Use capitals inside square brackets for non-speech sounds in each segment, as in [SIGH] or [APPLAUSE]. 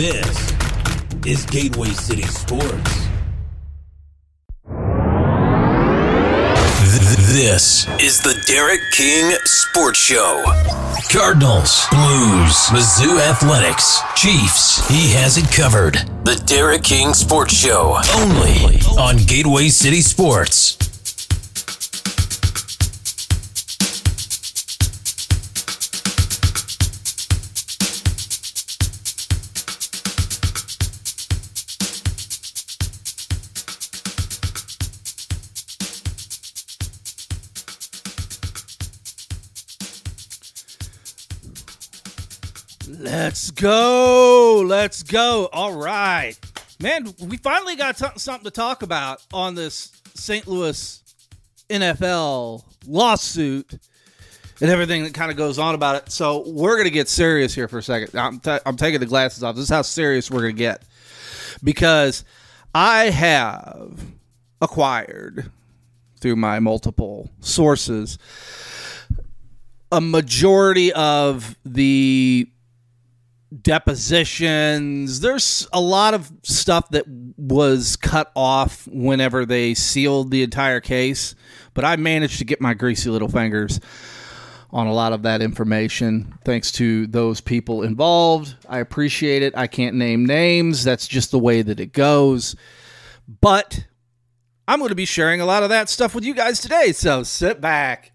This is Gateway City Sports. This is the Derek King Sports Show. Cardinals, Blues, Mizzou Athletics, Chiefs. He has it covered. The Derek King Sports Show, only on Gateway City Sports. Let's go. Let's go. All right. Man, we finally got something to talk about on this St. Louis NFL lawsuit and everything that kind of goes on about it. So we're going to get serious here for a second. I'm, t- I'm taking the glasses off. This is how serious we're going to get because I have acquired through my multiple sources a majority of the depositions. There's a lot of stuff that was cut off whenever they sealed the entire case, but I managed to get my greasy little fingers on a lot of that information thanks to those people involved. I appreciate it. I can't name names, that's just the way that it goes. But I'm going to be sharing a lot of that stuff with you guys today, so sit back.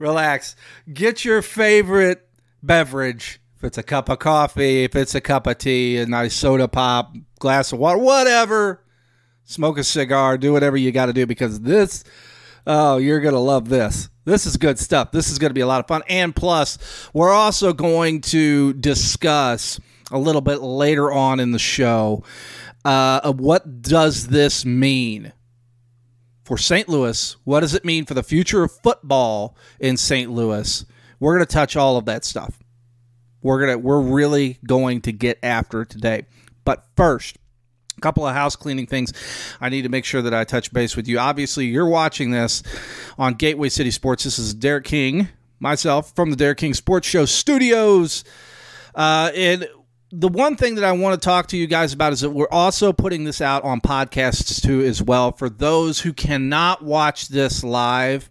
Relax. Get your favorite beverage if it's a cup of coffee, if it's a cup of tea, a nice soda pop, glass of water, whatever. Smoke a cigar, do whatever you got to do because this, oh, you're going to love this. This is good stuff. This is going to be a lot of fun. And plus, we're also going to discuss a little bit later on in the show uh, what does this mean for St. Louis? What does it mean for the future of football in St. Louis? We're going to touch all of that stuff. We're gonna we're really going to get after today. But first, a couple of house cleaning things I need to make sure that I touch base with you. Obviously, you're watching this on Gateway City Sports. This is Derek King, myself from the Derek King Sports Show studios. Uh, and the one thing that I want to talk to you guys about is that we're also putting this out on podcasts too, as well. For those who cannot watch this live,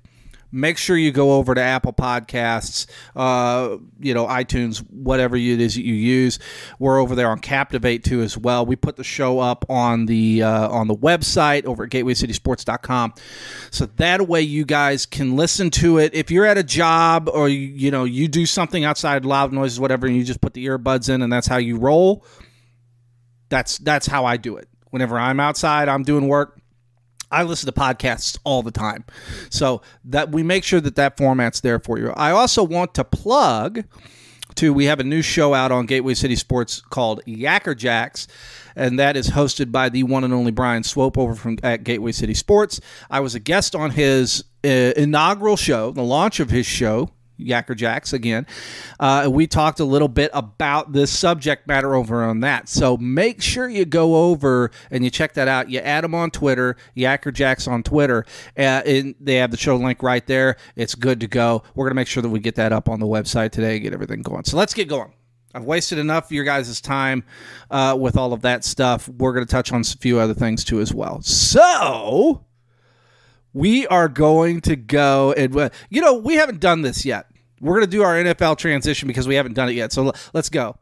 make sure you go over to Apple Podcasts, uh, you know, iTunes, whatever it is that you use. We're over there on Captivate too as well. We put the show up on the uh, on the website over at gatewaycitysports.com. So that way you guys can listen to it. If you're at a job or you, you know, you do something outside loud noises whatever and you just put the earbuds in and that's how you roll. That's that's how I do it. Whenever I'm outside, I'm doing work I listen to podcasts all the time. So that we make sure that that format's there for you. I also want to plug to we have a new show out on Gateway City Sports called Yacker Jacks and that is hosted by the one and only Brian Swope over from at Gateway City Sports. I was a guest on his uh, inaugural show, the launch of his show, Yacker Jacks again. Uh, we talked a little bit about this subject matter over on that. So make sure you go over and you check that out. You add them on Twitter, Yacker Jacks on Twitter, uh, and they have the show link right there. It's good to go. We're going to make sure that we get that up on the website today, get everything going. So let's get going. I've wasted enough of your guys' time uh, with all of that stuff. We're going to touch on a few other things too as well. So we are going to go and uh, you know we haven't done this yet we're going to do our nfl transition because we haven't done it yet so let's go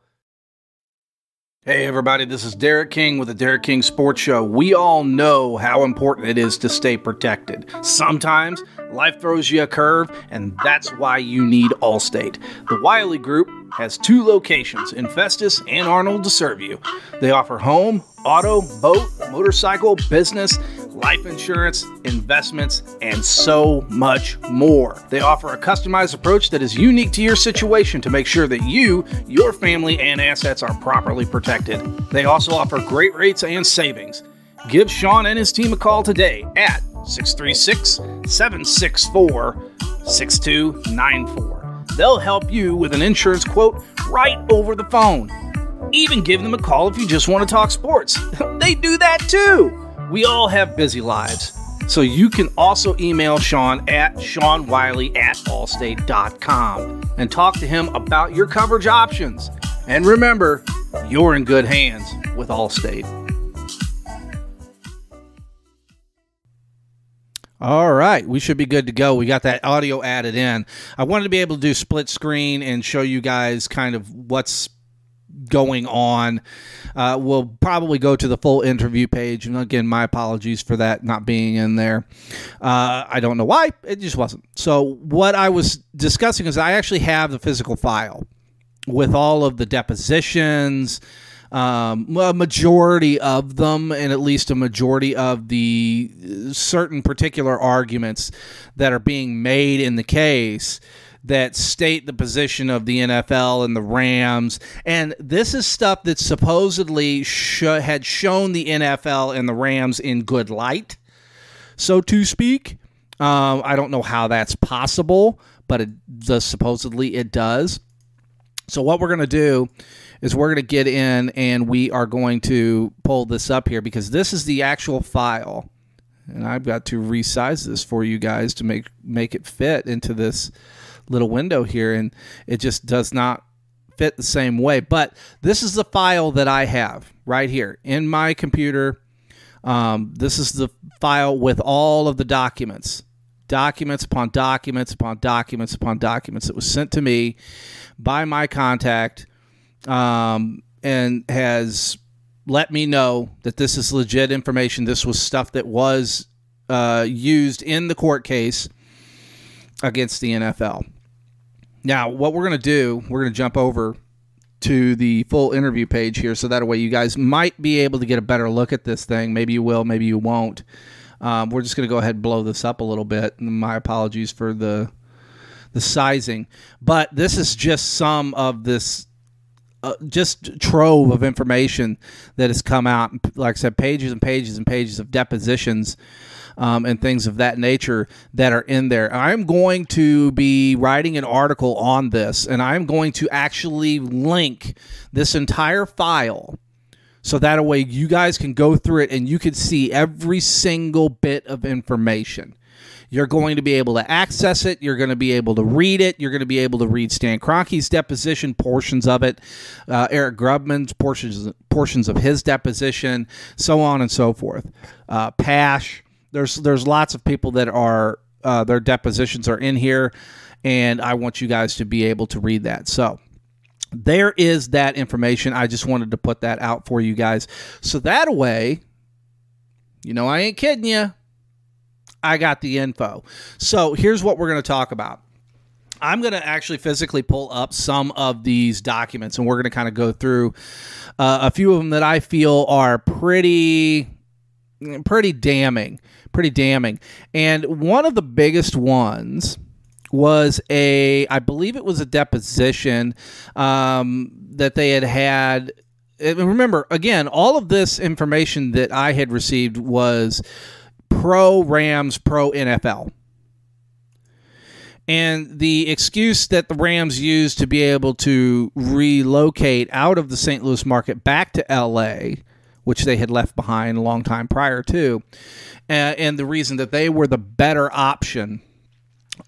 Hey, everybody, this is Derek King with the Derek King Sports Show. We all know how important it is to stay protected. Sometimes life throws you a curve, and that's why you need Allstate. The Wiley Group has two locations in Festus and Arnold to serve you. They offer home, auto, boat, motorcycle, business, life insurance, investments, and so much more. They offer a customized approach that is unique to your situation to make sure that you, your family, and assets are properly protected. They also offer great rates and savings. Give Sean and his team a call today at 636 764 6294. They'll help you with an insurance quote right over the phone. Even give them a call if you just want to talk sports. [LAUGHS] they do that too. We all have busy lives. So you can also email Sean at SeanWiley at Allstate.com and talk to him about your coverage options. And remember, you're in good hands with Allstate. All right, we should be good to go. We got that audio added in. I wanted to be able to do split screen and show you guys kind of what's going on. Uh, we'll probably go to the full interview page. And again, my apologies for that not being in there. Uh, I don't know why, it just wasn't. So, what I was discussing is I actually have the physical file with all of the depositions um, a majority of them, and at least a majority of the certain particular arguments that are being made in the case that state the position of the NFL and the Rams. And this is stuff that supposedly sh- had shown the NFL and the Rams in good light, so to speak. Um, I don't know how that's possible, but it does supposedly it does. So what we're going to do is we're going to get in and we are going to pull this up here because this is the actual file. And I've got to resize this for you guys to make make it fit into this little window here and it just does not fit the same way. But this is the file that I have right here in my computer. Um, this is the file with all of the documents, documents upon documents upon documents upon documents that was sent to me by my contact um, and has let me know that this is legit information. This was stuff that was uh, used in the court case against the NFL. Now, what we're going to do, we're going to jump over to the full interview page here so that way you guys might be able to get a better look at this thing. Maybe you will, maybe you won't. Um, we're just going to go ahead and blow this up a little bit. My apologies for the the sizing, but this is just some of this uh, just trove of information that has come out. Like I said, pages and pages and pages of depositions um, and things of that nature that are in there. I'm going to be writing an article on this, and I'm going to actually link this entire file. So that way you guys can go through it and you can see every single bit of information. You're going to be able to access it. You're going to be able to read it. You're going to be able to read Stan Kroenke's deposition, portions of it, uh, Eric Grubman's portions portions of his deposition, so on and so forth. Uh, Pash. There's there's lots of people that are uh, their depositions are in here, and I want you guys to be able to read that. So there is that information. I just wanted to put that out for you guys. So that way, you know, I ain't kidding you. I got the info. So here's what we're going to talk about. I'm going to actually physically pull up some of these documents and we're going to kind of go through uh, a few of them that I feel are pretty pretty damning, pretty damning. And one of the biggest ones was a I believe it was a deposition um, that they had had remember again all of this information that I had received was pro Rams, pro NFL. And the excuse that the Rams used to be able to relocate out of the St. Louis market back to LA, which they had left behind a long time prior to, uh, and the reason that they were the better option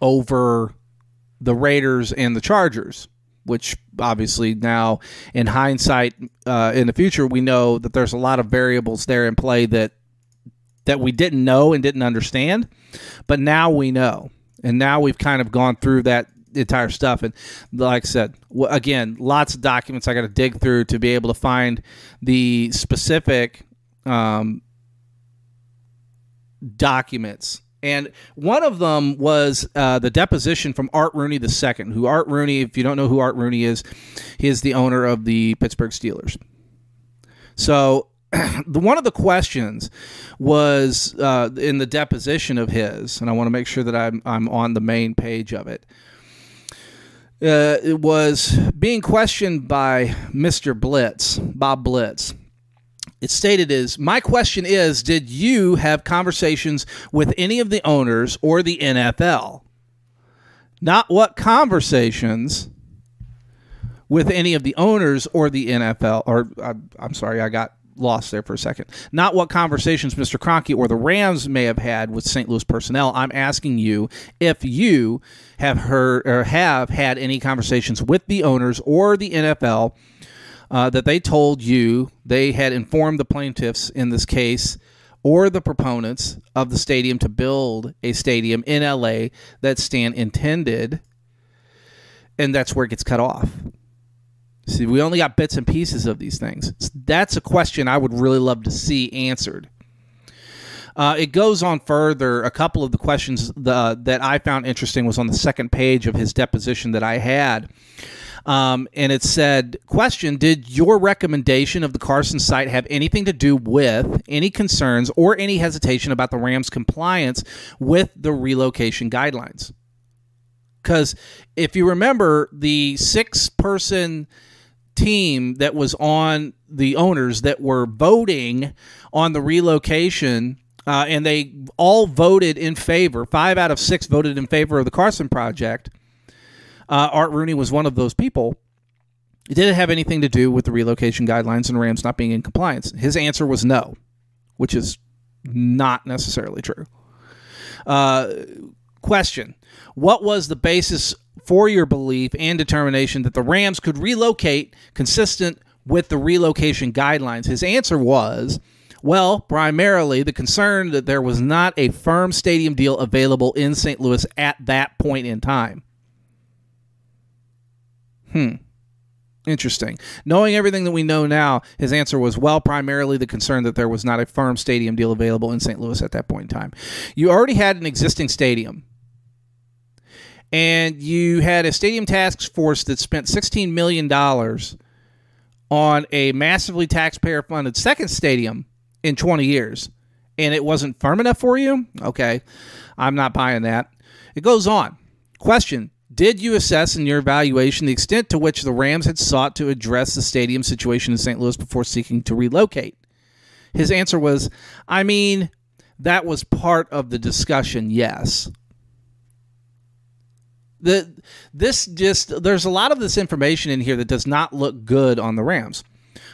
over the Raiders and the Chargers, which obviously now in hindsight, uh, in the future, we know that there's a lot of variables there in play that that we didn't know and didn't understand, but now we know. And now we've kind of gone through that entire stuff. And like I said, again, lots of documents I got to dig through to be able to find the specific um, documents. And one of them was uh, the deposition from Art Rooney II, who Art Rooney, if you don't know who Art Rooney is, he is the owner of the Pittsburgh Steelers. So [CLEARS THROAT] the one of the questions was uh, in the deposition of his, and I want to make sure that I'm I'm on the main page of it. Uh, it was being questioned by Mr. Blitz, Bob Blitz. It stated is my question is did you have conversations with any of the owners or the NFL? Not what conversations with any of the owners or the NFL or uh, I'm sorry, I got lost there for a second. Not what conversations Mr. Kroenke or the Rams may have had with St. Louis personnel. I'm asking you if you have heard or have had any conversations with the owners or the NFL uh, that they told you they had informed the plaintiffs in this case or the proponents of the stadium to build a stadium in LA that Stan intended, and that's where it gets cut off. See, we only got bits and pieces of these things. That's a question I would really love to see answered. Uh, it goes on further. A couple of the questions the, that I found interesting was on the second page of his deposition that I had. Um, and it said, Question Did your recommendation of the Carson site have anything to do with any concerns or any hesitation about the Rams' compliance with the relocation guidelines? Because if you remember, the six person team that was on the owners that were voting on the relocation uh, and they all voted in favor. Five out of six voted in favor of the Carson project. Uh, Art Rooney was one of those people. It didn't have anything to do with the relocation guidelines and Rams not being in compliance. His answer was no, which is not necessarily true. Uh, question What was the basis for your belief and determination that the Rams could relocate consistent with the relocation guidelines? His answer was well, primarily the concern that there was not a firm stadium deal available in St. Louis at that point in time. Hmm. Interesting. Knowing everything that we know now, his answer was well, primarily the concern that there was not a firm stadium deal available in St. Louis at that point in time. You already had an existing stadium, and you had a stadium task force that spent $16 million on a massively taxpayer funded second stadium in 20 years and it wasn't firm enough for you? Okay, I'm not buying that. It goes on. Question Did you assess in your evaluation the extent to which the Rams had sought to address the stadium situation in St. Louis before seeking to relocate? His answer was, I mean, that was part of the discussion, yes. The this just there's a lot of this information in here that does not look good on the Rams.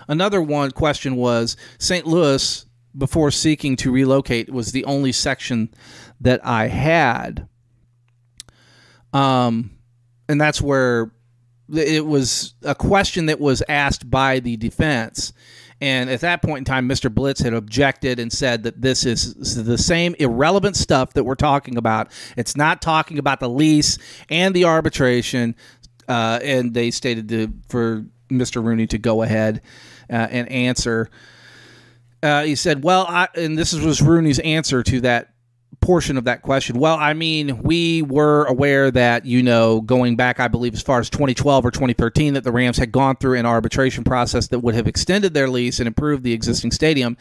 Another one question was St. Louis before seeking to relocate was the only section that I had. Um, and that's where it was a question that was asked by the defense. And at that point in time, Mr. Blitz had objected and said that this is the same irrelevant stuff that we're talking about. It's not talking about the lease and the arbitration. Uh, and they stated to, for Mr. Rooney to go ahead uh, and answer. Uh, he said, "Well, I, and this was Rooney's answer to that portion of that question. Well, I mean, we were aware that, you know, going back, I believe, as far as 2012 or 2013, that the Rams had gone through an arbitration process that would have extended their lease and improved the existing stadium.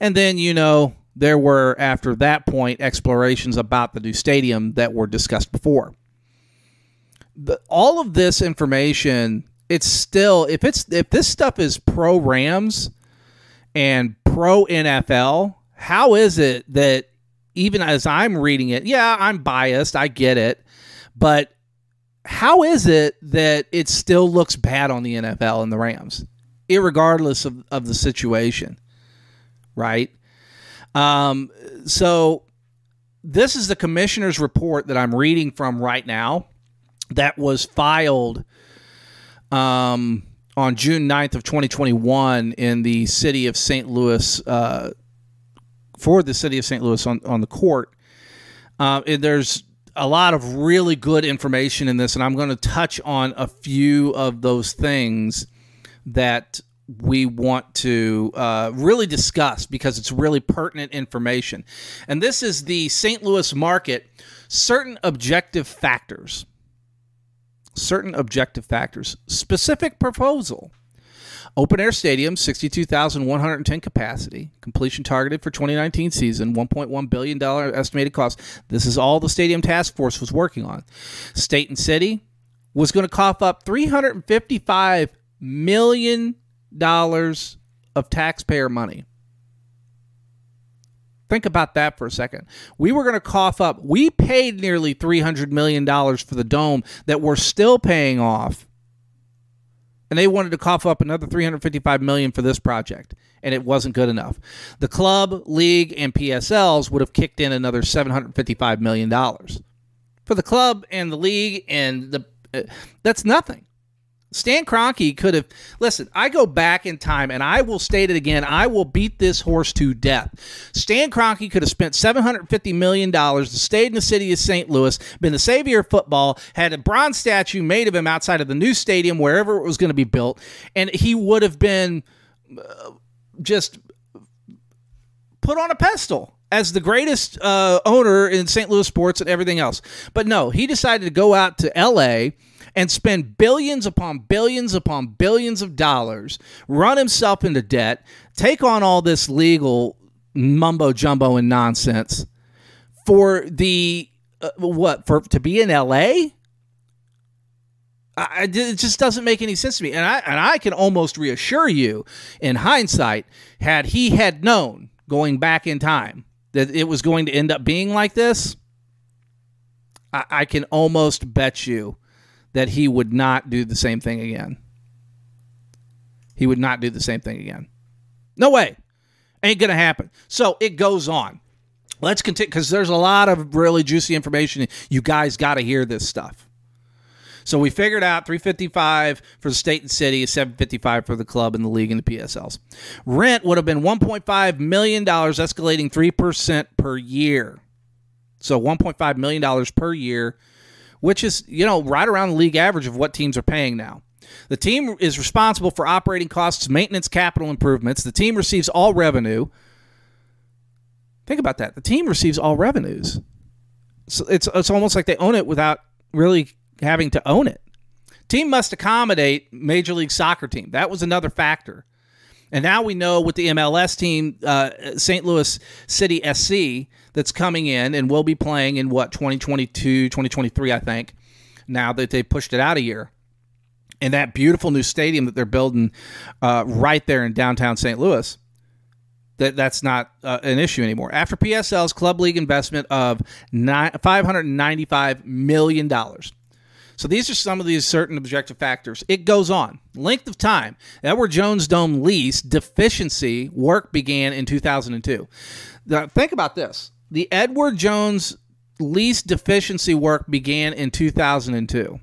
And then, you know, there were, after that point, explorations about the new stadium that were discussed before. The, all of this information it's still if it's if this stuff is pro Rams and pro NFL, how is it that even as I'm reading it, yeah, I'm biased, I get it, but how is it that it still looks bad on the NFL and the Rams, regardless of, of the situation, right? Um, so this is the commissioner's report that I'm reading from right now that was filed um, on June 9th of 2021 in the city of St. Louis uh, for the city of St. Louis on, on the court. Uh, there's a lot of really good information in this, and I'm going to touch on a few of those things that we want to uh, really discuss because it's really pertinent information. And this is the St. Louis market, certain objective factors certain objective factors. Specific proposal. Open air stadium, 62,110 capacity. Completion targeted for 2019 season, $1.1 billion estimated cost. This is all the stadium task force was working on. State and city was going to cough up $355 million of taxpayer money. Think about that for a second. We were going to cough up. We paid nearly $300 million for the dome that we're still paying off. And they wanted to cough up another 355 million for this project, and it wasn't good enough. The club, league, and PSLs would have kicked in another 755 million dollars. For the club and the league and the uh, that's nothing. Stan Kroenke could have listen. I go back in time, and I will state it again. I will beat this horse to death. Stan Kroenke could have spent seven hundred fifty million dollars, stayed in the city of St. Louis, been the savior of football, had a bronze statue made of him outside of the new stadium, wherever it was going to be built, and he would have been uh, just put on a pedestal as the greatest uh, owner in St. Louis sports and everything else. But no, he decided to go out to L.A and spend billions upon billions upon billions of dollars, run himself into debt, take on all this legal mumbo jumbo and nonsense for the uh, what for to be in LA? I, it just doesn't make any sense to me, and I and I can almost reassure you, in hindsight, had he had known going back in time that it was going to end up being like this, I, I can almost bet you that he would not do the same thing again. He would not do the same thing again. No way. Ain't going to happen. So it goes on. Let's continue because there's a lot of really juicy information. You guys got to hear this stuff. So we figured out 355 for the state and city, 755 for the club and the league and the PSLs. Rent would have been 1.5 million dollars, escalating three percent per year. So 1.5 million dollars per year which is, you know, right around the league average of what teams are paying now. The team is responsible for operating costs, maintenance, capital improvements. The team receives all revenue. Think about that. The team receives all revenues. So it's it's almost like they own it without really having to own it. Team must accommodate Major League Soccer team. That was another factor. And now we know with the MLS team, uh, St. Louis City SC, that's coming in and will be playing in what 2022, 2023, I think. Now that they pushed it out a year, and that beautiful new stadium that they're building uh, right there in downtown St. Louis, that that's not uh, an issue anymore. After PSL's club league investment of five hundred ninety-five million dollars. So these are some of these certain objective factors. It goes on. Length of time. Edward Jones Dome lease deficiency work began in 2002. Now, think about this. The Edward Jones lease deficiency work began in 2002.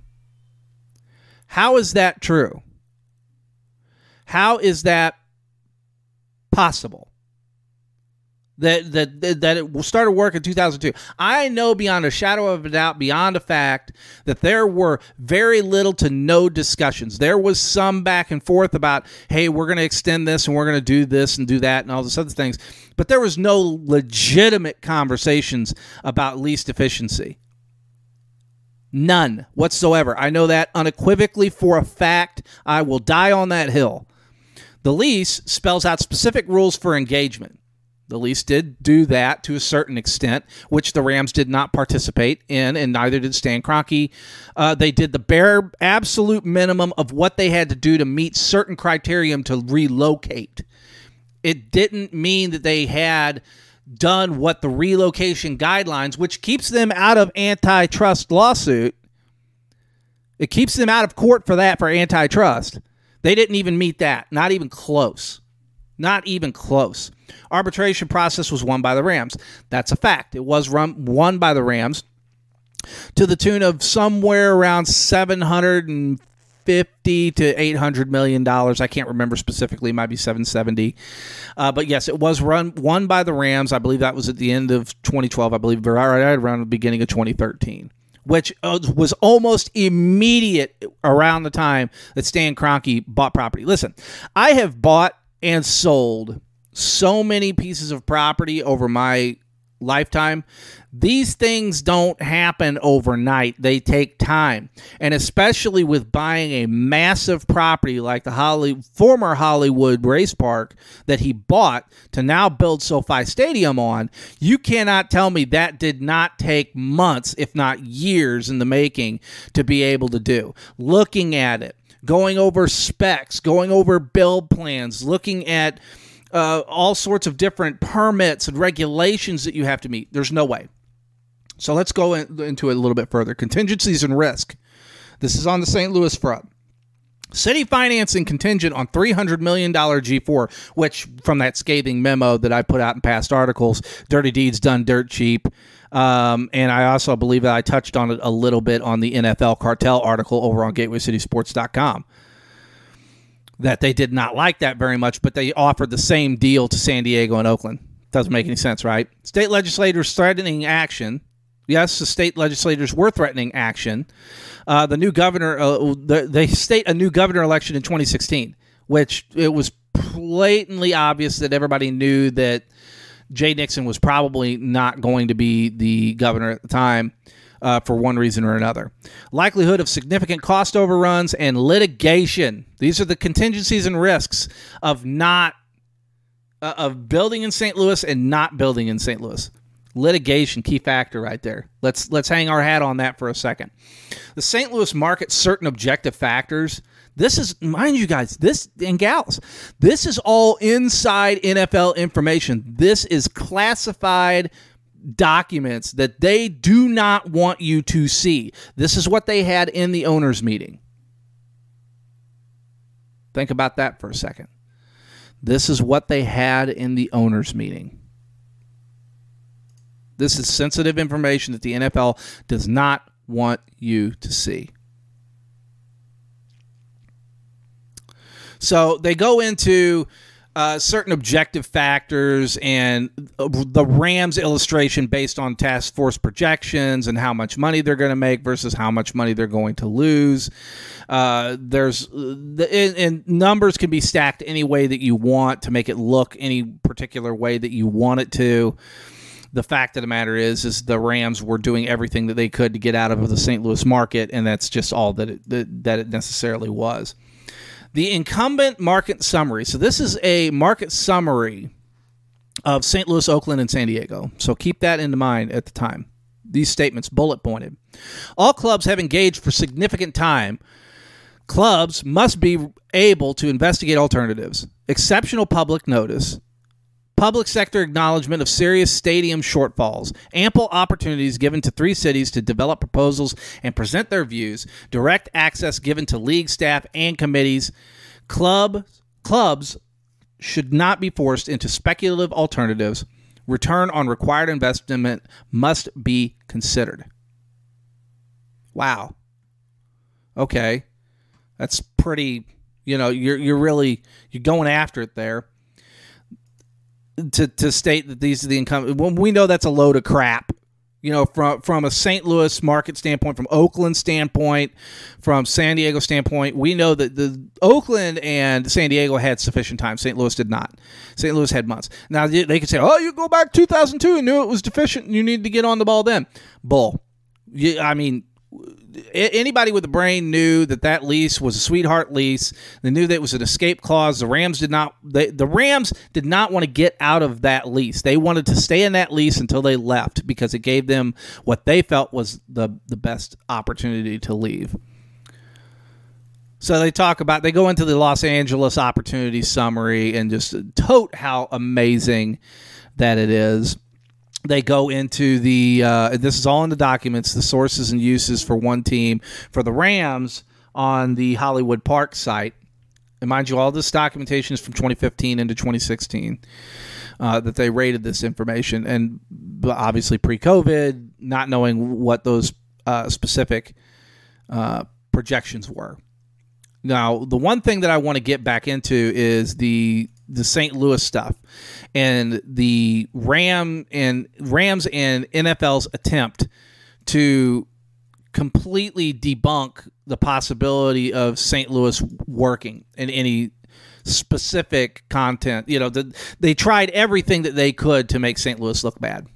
How is that true? How is that possible? That that that it started work in 2002. I know beyond a shadow of a doubt, beyond a fact, that there were very little to no discussions. There was some back and forth about, hey, we're going to extend this and we're going to do this and do that and all these other things, but there was no legitimate conversations about lease efficiency. None whatsoever. I know that unequivocally for a fact. I will die on that hill. The lease spells out specific rules for engagement. The lease did do that to a certain extent, which the Rams did not participate in, and neither did Stan Kroenke. Uh, they did the bare absolute minimum of what they had to do to meet certain criterion to relocate. It didn't mean that they had done what the relocation guidelines, which keeps them out of antitrust lawsuit. It keeps them out of court for that for antitrust. They didn't even meet that, not even close. Not even close. Arbitration process was won by the Rams. That's a fact. It was run, won by the Rams to the tune of somewhere around 750 to 800 million dollars. I can't remember specifically. It might be 770. Uh, but yes, it was run won by the Rams. I believe that was at the end of 2012. I believe right around the beginning of 2013 which uh, was almost immediate around the time that Stan Kroenke bought property. Listen, I have bought and sold so many pieces of property over my lifetime. These things don't happen overnight. They take time. And especially with buying a massive property like the Holly, former Hollywood Race Park that he bought to now build SoFi Stadium on, you cannot tell me that did not take months, if not years in the making to be able to do. Looking at it, going over specs, going over build plans, looking at uh, all sorts of different permits and regulations that you have to meet. There's no way. So let's go in, into it a little bit further. Contingencies and risk. This is on the St. Louis front. City financing contingent on $300 million G4, which from that scathing memo that I put out in past articles, Dirty Deeds Done Dirt Cheap, Um, and I also believe that I touched on it a little bit on the NFL cartel article over on GatewayCitySports.com. That they did not like that very much, but they offered the same deal to San Diego and Oakland. Doesn't make any sense, right? State legislators threatening action. Yes, the state legislators were threatening action. Uh, the new governor, uh, they state a new governor election in 2016, which it was blatantly obvious that everybody knew that Jay Nixon was probably not going to be the governor at the time. Uh, for one reason or another. Likelihood of significant cost overruns and litigation. These are the contingencies and risks of not uh, of building in St. Louis and not building in St. Louis. Litigation, key factor right there. Let's let's hang our hat on that for a second. The St. Louis market certain objective factors this is, mind you guys, this and gals, this is all inside NFL information. This is classified documents that they do not want you to see. This is what they had in the owners' meeting. Think about that for a second. This is what they had in the owners' meeting. This is sensitive information that the NFL does not want you to see. So they go into uh, certain objective factors and the Rams illustration based on task force projections and how much money they're going to make versus how much money they're going to lose. Uh, there's the, and, and numbers can be stacked any way that you want to make it look any particular way that you want it to the fact of the matter is is the Rams were doing everything that they could to get out of the St. Louis market, and that's just all that it, that, that it necessarily was. The incumbent market summary. So this is a market summary of St. Louis, Oakland, and San Diego. So keep that in mind at the time. These statements bullet pointed. All clubs have engaged for significant time. Clubs must be able to investigate alternatives. Exceptional public notice. Public sector acknowledgement of serious stadium shortfalls, ample opportunities given to three cities to develop proposals and present their views, direct access given to league staff and committees. Club clubs should not be forced into speculative alternatives. Return on required investment must be considered. Wow. Okay. That's pretty, you know, you're you're really you're going after it there to to state that these are the income. When we know that's a load of crap. You know, from from a St. Louis market standpoint, from Oakland standpoint, from San Diego standpoint, we know that the Oakland and San Diego had sufficient time. St. Louis did not. St. Louis had months. Now they could say, "Oh, you go back 2002 and knew it was deficient, and you need to get on the ball then." Bull. I mean, anybody with a brain knew that that lease was a sweetheart lease. They knew that it was an escape clause. The Rams did not. They, the Rams did not want to get out of that lease. They wanted to stay in that lease until they left because it gave them what they felt was the the best opportunity to leave. So they talk about they go into the Los Angeles opportunity summary and just tote how amazing that it is they go into the uh, this is all in the documents the sources and uses for one team for the rams on the hollywood park site. And mind you all this documentation is from 2015 into 2016 uh, that they rated this information. And obviously pre-covid not knowing what those uh, specific uh, projections were. Now the one thing that i want to get back into is the the St. Louis stuff and the Ram and Rams and NFL's attempt to completely debunk the possibility of St. Louis working in any specific content. You know, the, they tried everything that they could to make St. Louis look bad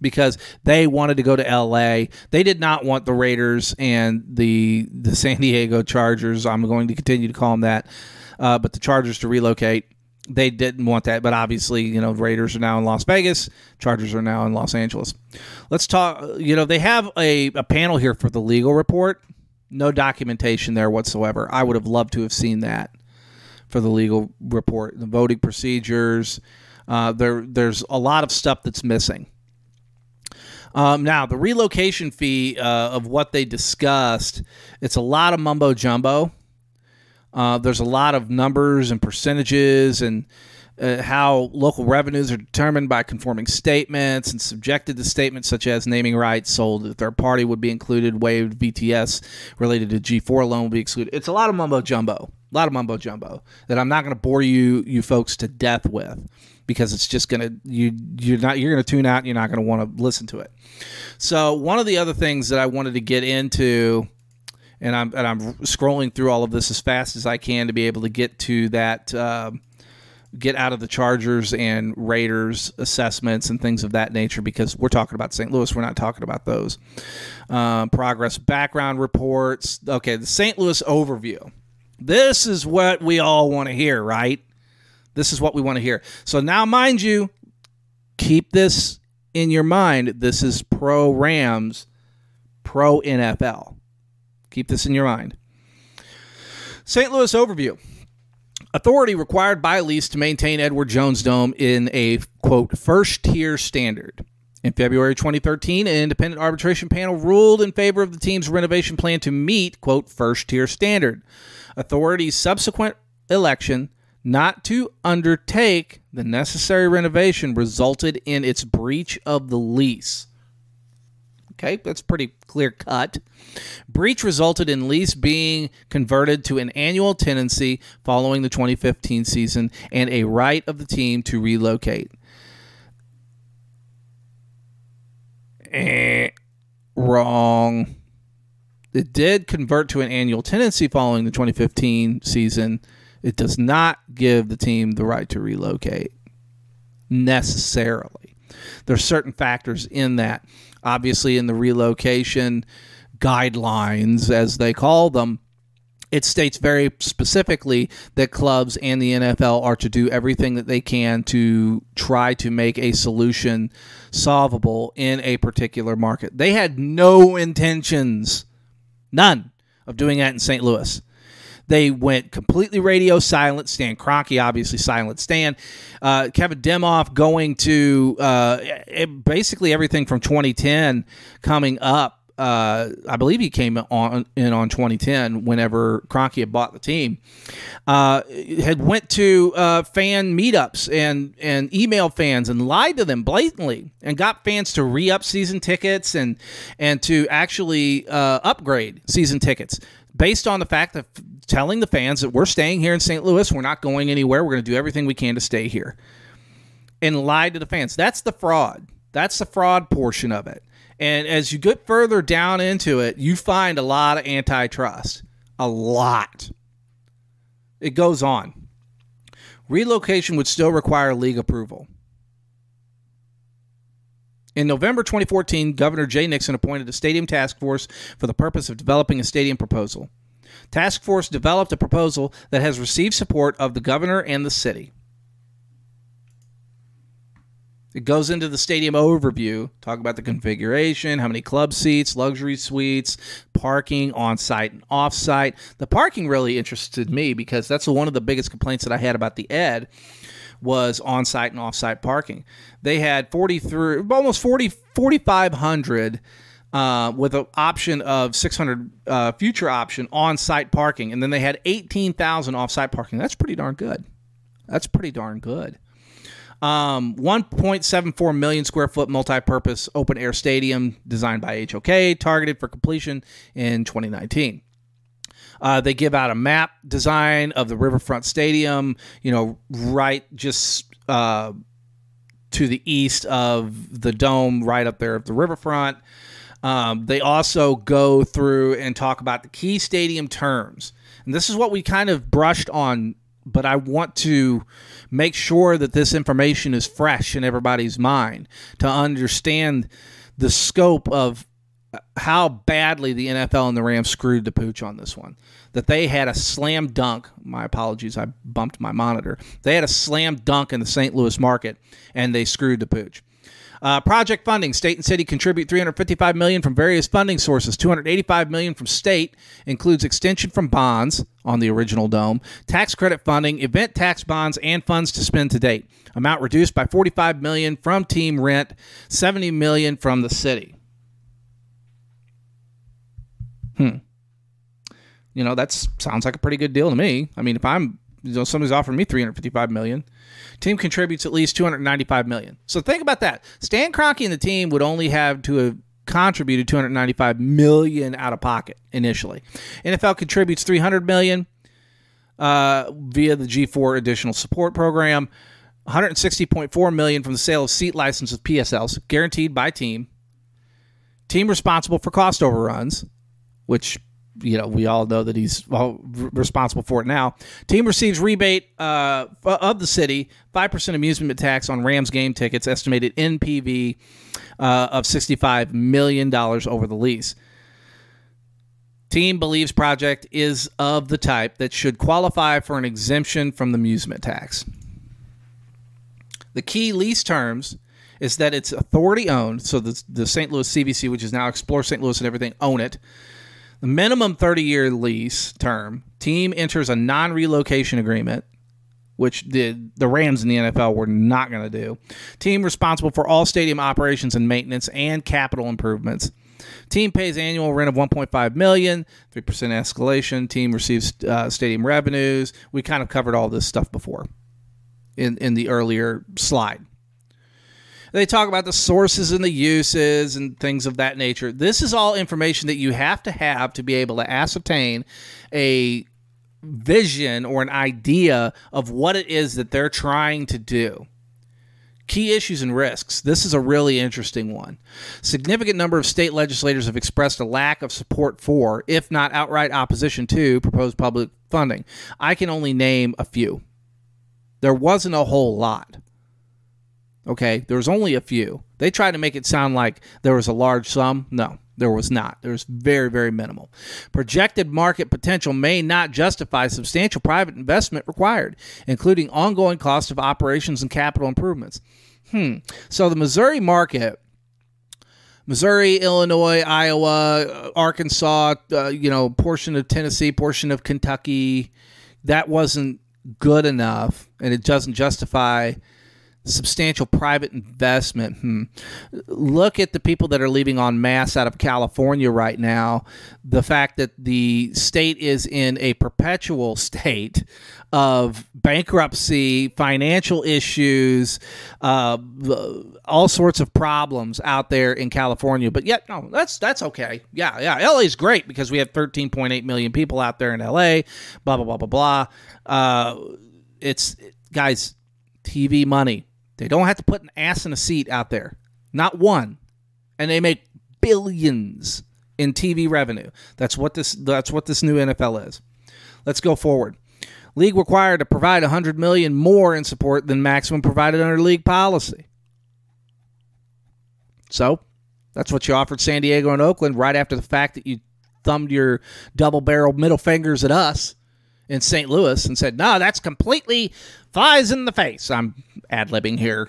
because they wanted to go to LA. They did not want the Raiders and the the San Diego Chargers. I'm going to continue to call them that, uh, but the Chargers to relocate they didn't want that, but obviously, you know, Raiders are now in Las Vegas, Chargers are now in Los Angeles. Let's talk. You know, they have a, a panel here for the legal report. No documentation there whatsoever. I would have loved to have seen that for the legal report, the voting procedures. Uh, there, there's a lot of stuff that's missing. Um, now, the relocation fee uh, of what they discussed, it's a lot of mumbo jumbo. Uh, there's a lot of numbers and percentages, and uh, how local revenues are determined by conforming statements and subjected to statements such as naming rights sold to third party would be included, waived VTS related to G4 loan will be excluded. It's a lot of mumbo jumbo, a lot of mumbo jumbo that I'm not going to bore you you folks to death with because it's just going to you you're not you're going to tune out and you're not going to want to listen to it. So one of the other things that I wanted to get into and I'm and I'm scrolling through all of this as fast as I can to be able to get to that uh, get out of the Chargers and Raiders assessments and things of that nature because we're talking about St. Louis. We're not talking about those. Um, progress background reports. Okay, the St. Louis overview. This is what we all want to hear, right? This is what we want to hear. So now, mind you, keep this in your mind. This is pro Rams, pro NFL. Keep this in your mind. St. Louis overview. Authority required by lease to maintain Edward Jones Dome in a quote first tier standard. In February 2013, an independent arbitration panel ruled in favor of the team's renovation plan to meet quote first tier standard. Authority's subsequent election not to undertake the necessary renovation resulted in its breach of the lease. Okay, that's pretty clear cut. Breach resulted in lease being converted to an annual tenancy following the 2015 season and a right of the team to relocate. Eh, wrong. It did convert to an annual tenancy following the 2015 season. It does not give the team the right to relocate necessarily. There are certain factors in that obviously in the relocation guidelines, as they call them, it states very specifically that clubs and the NFL are to do everything that they can to try to make a solution solvable in a particular market. They had no intentions, none, of doing that in St. Louis. They went completely radio silent. Stan Kroenke, obviously silent Stan. Uh, Kevin Demoff going to uh, basically everything from 2010 coming up. Uh, I believe he came on in on 2010 whenever Kroenke had bought the team. Uh, had went to uh, fan meetups and and email fans and lied to them blatantly and got fans to re up season tickets and and to actually uh, upgrade season tickets based on the fact that telling the fans that we're staying here in St. Louis, we're not going anywhere, we're going to do everything we can to stay here, and lied to the fans. That's the fraud. That's the fraud portion of it. And as you get further down into it, you find a lot of antitrust. A lot. It goes on. Relocation would still require league approval. In November 2014, Governor Jay Nixon appointed a stadium task force for the purpose of developing a stadium proposal. Task force developed a proposal that has received support of the governor and the city. It goes into the stadium overview, talk about the configuration, how many club seats, luxury suites, parking on site and off site. The parking really interested me because that's one of the biggest complaints that I had about the Ed was on site and off site parking. They had 43 almost 40 4500 uh, with an option of 600 uh, future option on site parking, and then they had 18,000 off site parking. That's pretty darn good. That's pretty darn good. Um, 1.74 million square foot multi-purpose open air stadium designed by HOK, targeted for completion in 2019. Uh, they give out a map design of the Riverfront Stadium, you know, right just uh, to the east of the dome, right up there at the riverfront. Um, they also go through and talk about the key stadium terms. And this is what we kind of brushed on, but I want to make sure that this information is fresh in everybody's mind to understand the scope of how badly the NFL and the Rams screwed the pooch on this one. That they had a slam dunk. My apologies, I bumped my monitor. They had a slam dunk in the St. Louis market, and they screwed the pooch. Uh, project funding: state and city contribute 355 million from various funding sources. 285 million from state includes extension from bonds on the original dome, tax credit funding, event tax bonds, and funds to spend to date. Amount reduced by 45 million from team rent, 70 million from the city. Hmm. You know, that sounds like a pretty good deal to me. I mean, if I'm you know, somebody's offering me 355 million. Team contributes at least 295 million. So think about that. Stan Kroenke and the team would only have to have contributed 295 million out of pocket initially. NFL contributes 300 million uh, via the G4 additional support program. 160.4 million from the sale of seat licenses PSLs guaranteed by team. Team responsible for cost overruns, which you know we all know that he's responsible for it now. Team receives rebate uh, of the city, five percent amusement tax on Rams game tickets, estimated NPV uh, of sixty-five million dollars over the lease. Team believes project is of the type that should qualify for an exemption from the amusement tax. The key lease terms is that it's authority owned, so the, the St. Louis CVC, which is now Explore St. Louis and everything, own it. The minimum 30 year lease term, team enters a non relocation agreement, which the, the Rams in the NFL were not going to do. Team responsible for all stadium operations and maintenance and capital improvements. Team pays annual rent of 1.5 million, 3% escalation. Team receives uh, stadium revenues. We kind of covered all this stuff before in, in the earlier slide. They talk about the sources and the uses and things of that nature. This is all information that you have to have to be able to ascertain a vision or an idea of what it is that they're trying to do. Key issues and risks. This is a really interesting one. Significant number of state legislators have expressed a lack of support for, if not outright opposition to, proposed public funding. I can only name a few. There wasn't a whole lot. Okay, there was only a few. They tried to make it sound like there was a large sum. No, there was not. There was very, very minimal. Projected market potential may not justify substantial private investment required, including ongoing cost of operations and capital improvements. Hmm. So the Missouri market Missouri, Illinois, Iowa, Arkansas, uh, you know, portion of Tennessee, portion of Kentucky, that wasn't good enough and it doesn't justify substantial private investment. Hmm. Look at the people that are leaving en masse out of California right now. The fact that the state is in a perpetual [LAUGHS] state of bankruptcy, financial issues, uh, all sorts of problems out there in California. But yet, no, that's that's okay. Yeah, yeah. LA is great because we have 13.8 million people out there in LA. Blah blah blah blah blah. Uh, it's guys, TV money they don't have to put an ass in a seat out there. Not one. And they make billions in TV revenue. That's what this that's what this new NFL is. Let's go forward. League required to provide 100 million more in support than maximum provided under league policy. So, that's what you offered San Diego and Oakland right after the fact that you thumbed your double barrel middle fingers at us in St. Louis and said, no, that's completely flies in the face. I'm ad libbing here.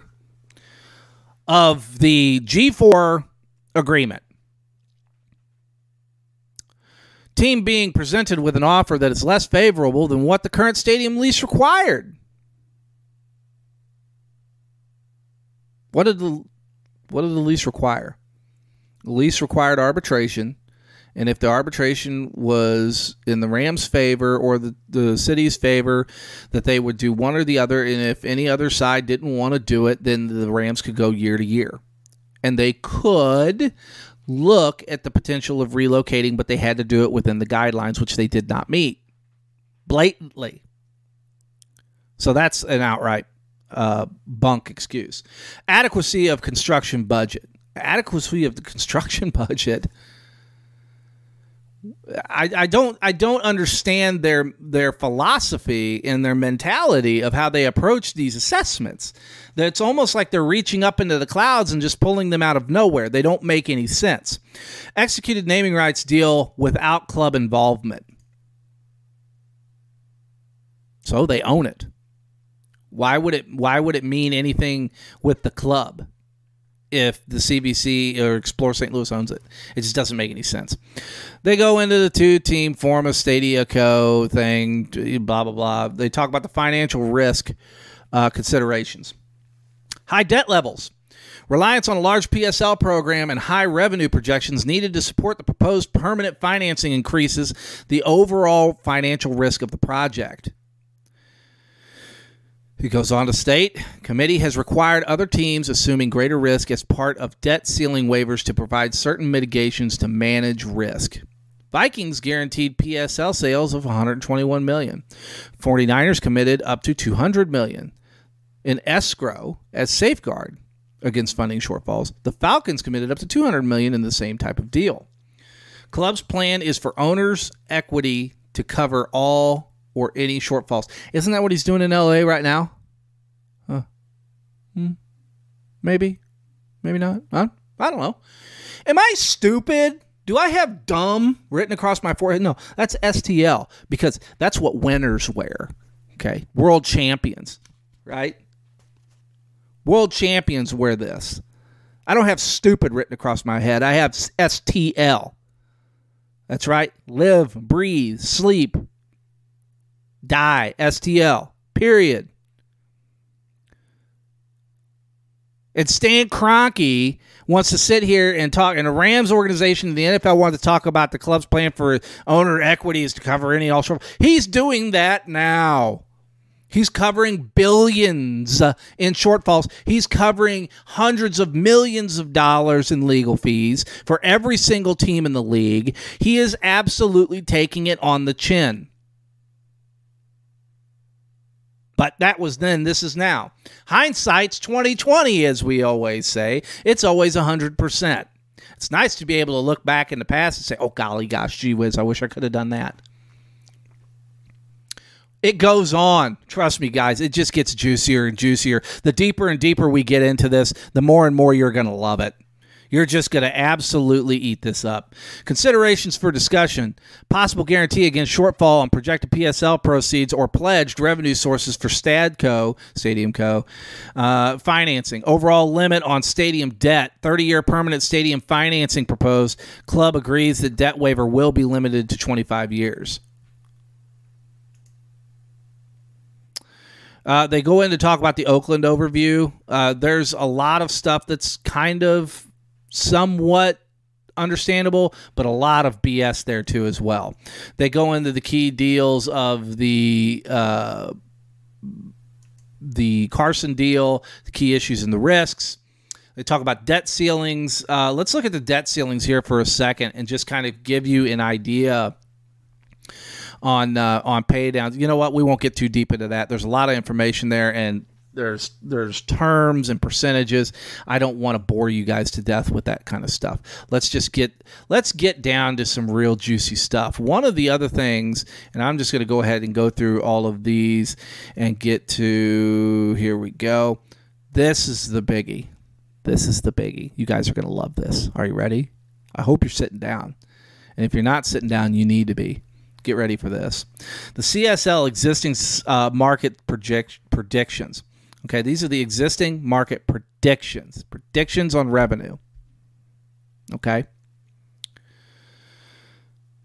Of the G4 agreement. Team being presented with an offer that is less favorable than what the current stadium lease required. What did the what did the lease require? The lease required arbitration and if the arbitration was in the Rams' favor or the, the city's favor, that they would do one or the other. And if any other side didn't want to do it, then the Rams could go year to year. And they could look at the potential of relocating, but they had to do it within the guidelines, which they did not meet blatantly. So that's an outright uh, bunk excuse. Adequacy of construction budget. Adequacy of the construction [LAUGHS] budget I, I don't I don't understand their their philosophy and their mentality of how they approach these assessments. That it's almost like they're reaching up into the clouds and just pulling them out of nowhere. They don't make any sense. Executed naming rights deal without club involvement. So they own it. Why would it why would it mean anything with the club? If the CVC or Explore St. Louis owns it. It just doesn't make any sense. They go into the two team form a Stadia Co thing, blah, blah, blah. They talk about the financial risk uh, considerations. High debt levels. Reliance on a large PSL program and high revenue projections needed to support the proposed permanent financing increases the overall financial risk of the project. He goes on to state committee has required other teams assuming greater risk as part of debt ceiling waivers to provide certain mitigations to manage risk. Vikings guaranteed PSL sales of 121 million. 49ers committed up to 200 million in escrow as safeguard against funding shortfalls. The Falcons committed up to 200 million in the same type of deal. Club's plan is for owners' equity to cover all or any shortfalls. Isn't that what he's doing in LA right now? Huh. Hmm. Maybe. Maybe not. Huh? I don't know. Am I stupid? Do I have dumb written across my forehead? No, that's STL because that's what winners wear. Okay. World champions, right? World champions wear this. I don't have stupid written across my head. I have STL. That's right. Live, breathe, sleep, die. STL. Period. And Stan Kroenke wants to sit here and talk, and the Rams organization, the NFL wanted to talk about the club's plan for owner equities to cover any all. He's doing that now. He's covering billions uh, in shortfalls. He's covering hundreds of millions of dollars in legal fees for every single team in the league. He is absolutely taking it on the chin. But that was then, this is now. Hindsight's 2020 as we always say. It's always 100%. It's nice to be able to look back in the past and say, "Oh golly gosh, gee whiz, I wish I could have done that." It goes on. Trust me, guys. It just gets juicier and juicier. The deeper and deeper we get into this, the more and more you're going to love it. You're just going to absolutely eat this up. Considerations for discussion possible guarantee against shortfall on projected PSL proceeds or pledged revenue sources for Stadco, Stadium Co. Uh, financing. Overall limit on stadium debt 30 year permanent stadium financing proposed. Club agrees that debt waiver will be limited to 25 years. Uh, they go in to talk about the Oakland overview. Uh, there's a lot of stuff that's kind of somewhat understandable, but a lot of BS there too as well. They go into the key deals of the uh, the Carson deal, the key issues and the risks. They talk about debt ceilings. Uh, let's look at the debt ceilings here for a second and just kind of give you an idea on uh, on pay downs. You know what? We won't get too deep into that. There's a lot of information there, and there's there's terms and percentages. I don't want to bore you guys to death with that kind of stuff. Let's just get let's get down to some real juicy stuff. One of the other things, and I'm just going to go ahead and go through all of these and get to here we go. This is the biggie. This is the biggie. You guys are going to love this. Are you ready? I hope you're sitting down. And if you're not sitting down, you need to be get ready for this. The CSL existing uh, market project predictions. Okay, these are the existing market predictions, predictions on revenue. Okay.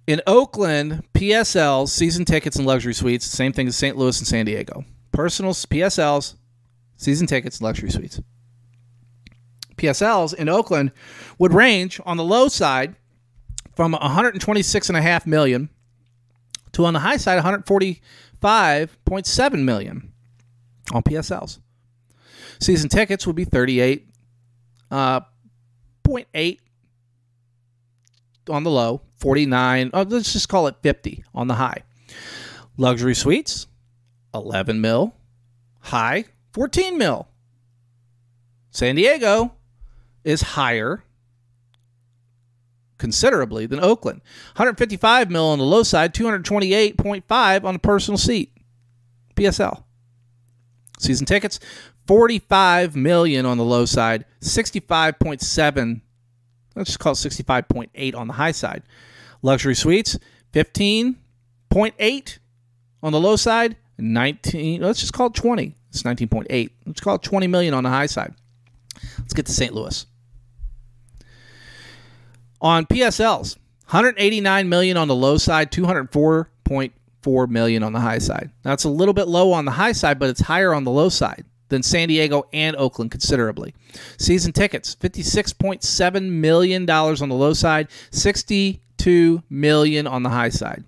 In Oakland, PSLs, season tickets and luxury suites, same thing as St. Louis and San Diego. Personal PSLs, season tickets, luxury suites. PSLs in Oakland would range on the low side from 126.5 million to on the high side 145.7 million on PSLs. Season tickets would be 38 uh, 0.8 on the low, 49, oh, let's just call it 50 on the high. Luxury suites, 11 mil. High, 14 mil. San Diego is higher considerably than Oakland. 155 mil on the low side, 228.5 on the personal seat. PSL. Season tickets, 45 million on the low side, 65.7 let's just call it 65.8 on the high side. Luxury suites, 15.8 on the low side, 19 let's just call it 20. It's 19.8. Let's call it 20 million on the high side. Let's get to St. Louis. On PSLs, 189 million on the low side, 204.4 million on the high side. Now it's a little bit low on the high side, but it's higher on the low side than San Diego and Oakland considerably. Season tickets, $56.7 million on the low side, 62 million on the high side.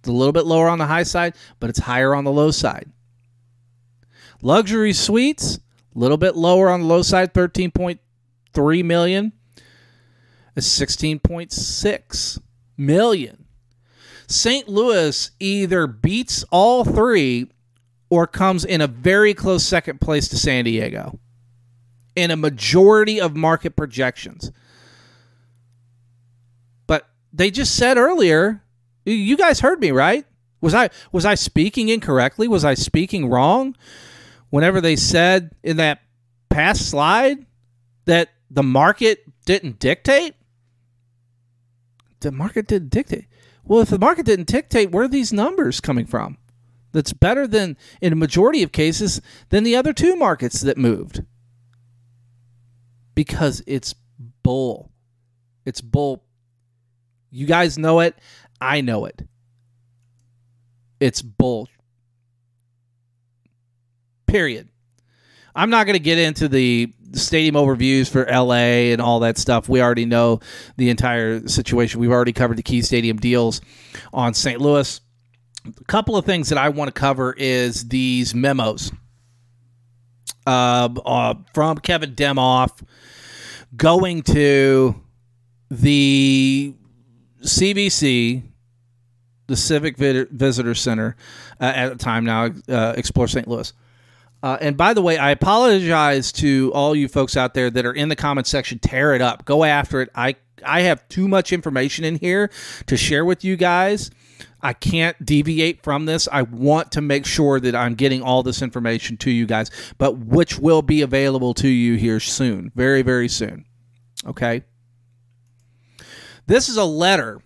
It's a little bit lower on the high side, but it's higher on the low side. Luxury suites, a little bit lower on the low side, 13.3 million. It's 16.6 million. St. Louis either beats all three or comes in a very close second place to San Diego in a majority of market projections. But they just said earlier, you guys heard me, right? Was I was I speaking incorrectly? Was I speaking wrong whenever they said in that past slide that the market didn't dictate? The market didn't dictate. Well, if the market didn't dictate, where are these numbers coming from? That's better than, in a majority of cases, than the other two markets that moved. Because it's bull. It's bull. You guys know it. I know it. It's bull. Period. I'm not going to get into the stadium overviews for LA and all that stuff. We already know the entire situation. We've already covered the key stadium deals on St. Louis. A couple of things that I want to cover is these memos uh, uh, from Kevin Demoff going to the CVC, the Civic Visitor Center uh, at the time now, uh, Explore St. Louis. Uh, and by the way, I apologize to all you folks out there that are in the comment section. Tear it up, go after it. I I have too much information in here to share with you guys. I can't deviate from this. I want to make sure that I'm getting all this information to you guys, but which will be available to you here soon, very, very soon. Okay. This is a letter,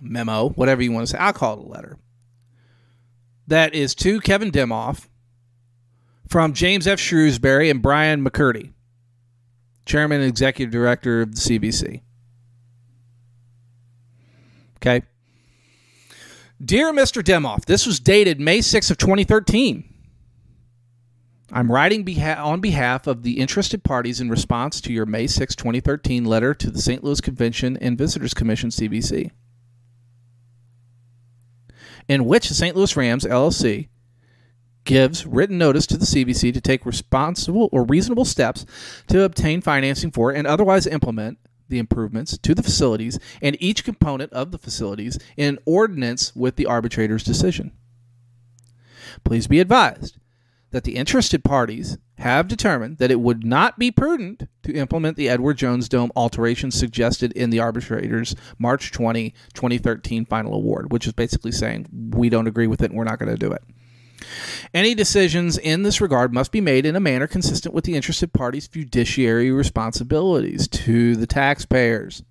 memo, whatever you want to say. I'll call it a letter. That is to Kevin Demoff from James F. Shrewsbury and Brian McCurdy, Chairman and Executive Director of the CVC. Okay. Dear Mr. Demoff, this was dated May 6th of 2013. I'm writing beha- on behalf of the interested parties in response to your May 6, 2013 letter to the St. Louis Convention and Visitors Commission CVC, in which the St. Louis Rams LLC gives written notice to the CVC to take responsible or reasonable steps to obtain financing for and otherwise implement the improvements to the facilities and each component of the facilities in ordinance with the arbitrator's decision. Please be advised that the interested parties have determined that it would not be prudent to implement the Edward Jones Dome alterations suggested in the arbitrator's March 20, 2013 final award, which is basically saying we don't agree with it and we're not going to do it. Any decisions in this regard must be made in a manner consistent with the interested parties' fiduciary responsibilities to the taxpayers.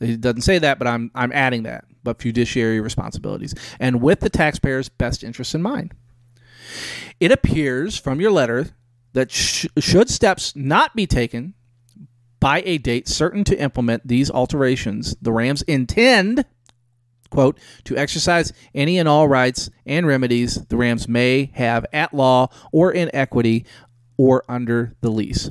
It doesn't say that, but I'm I'm adding that. But fiduciary responsibilities and with the taxpayers' best interests in mind. It appears from your letter that sh- should steps not be taken by a date certain to implement these alterations, the Rams intend quote, to exercise any and all rights and remedies the Rams may have at law or in equity or under the lease,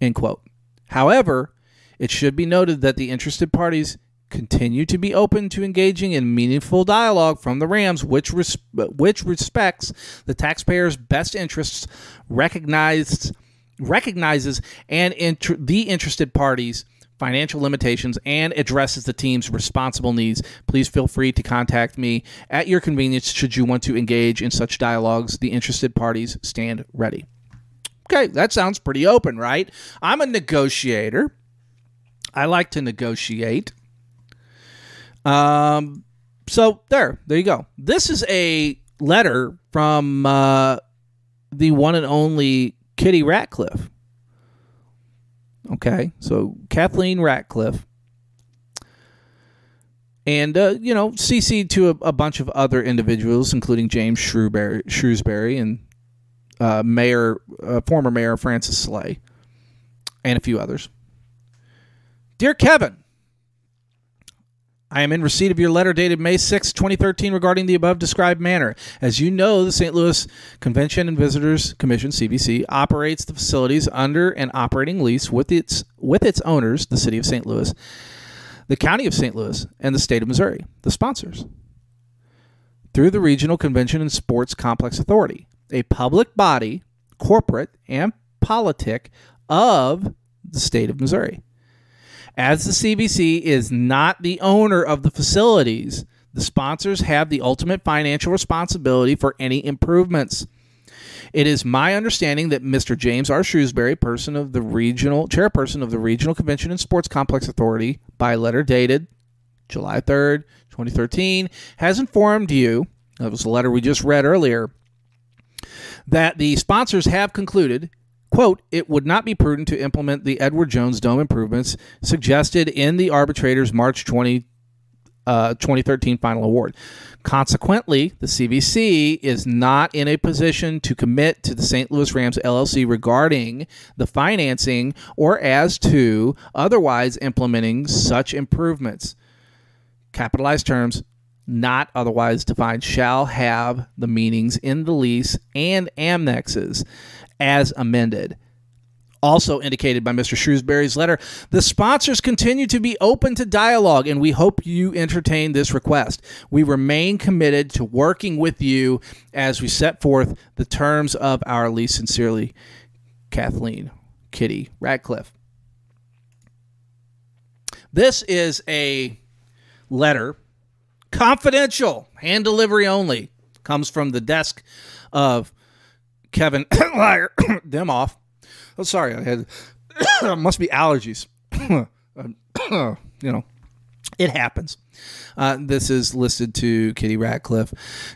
end quote. However, it should be noted that the interested parties continue to be open to engaging in meaningful dialogue from the Rams, which res- which respects the taxpayers' best interests, recognized recognizes and inter- the interested parties financial limitations, and addresses the team's responsible needs. Please feel free to contact me at your convenience should you want to engage in such dialogues. The interested parties stand ready. Okay, that sounds pretty open, right? I'm a negotiator. I like to negotiate. Um, so there, there you go. This is a letter from uh, the one and only Kitty Ratcliffe. Okay, so Kathleen Ratcliffe, and uh, you know, CC to a, a, bunch of other individuals, including James Shrewsbury, Shrewsbury and uh, Mayor, uh, former Mayor Francis Slay, and a few others. Dear Kevin, I am in receipt of your letter dated May 6, 2013, regarding the above described manner. As you know, the St. Louis Convention and Visitors Commission (CVC) operates the facilities under an operating lease with its with its owners, the City of St. Louis, the County of St. Louis, and the State of Missouri, the sponsors, through the Regional Convention and Sports Complex Authority. a public body, corporate and politic of the state of Missouri. As the CVC is not the owner of the facilities, the sponsors have the ultimate financial responsibility for any improvements. It is my understanding that Mr. James R. Shrewsbury, person of the regional chairperson of the Regional Convention and Sports Complex Authority, by letter dated July 3rd, 2013, has informed you, that was the letter we just read earlier, that the sponsors have concluded quote it would not be prudent to implement the edward jones dome improvements suggested in the arbitrator's march 20, uh, 2013 final award. Consequently the cvc is not in a position to commit to the st louis rams llc regarding the financing or as to otherwise implementing such improvements. Capitalized terms not otherwise defined shall have the meanings in the lease and annexes as amended. Also indicated by Mr. Shrewsbury's letter, the sponsors continue to be open to dialogue, and we hope you entertain this request. We remain committed to working with you as we set forth the terms of our lease. Sincerely, Kathleen Kitty Ratcliffe. This is a letter confidential, hand delivery only. Comes from the desk of Kevin [COUGHS] Liar [COUGHS] off. Oh, sorry, I had [COUGHS] must be allergies. you know, it happens. Uh, this is listed to Kitty Ratcliffe.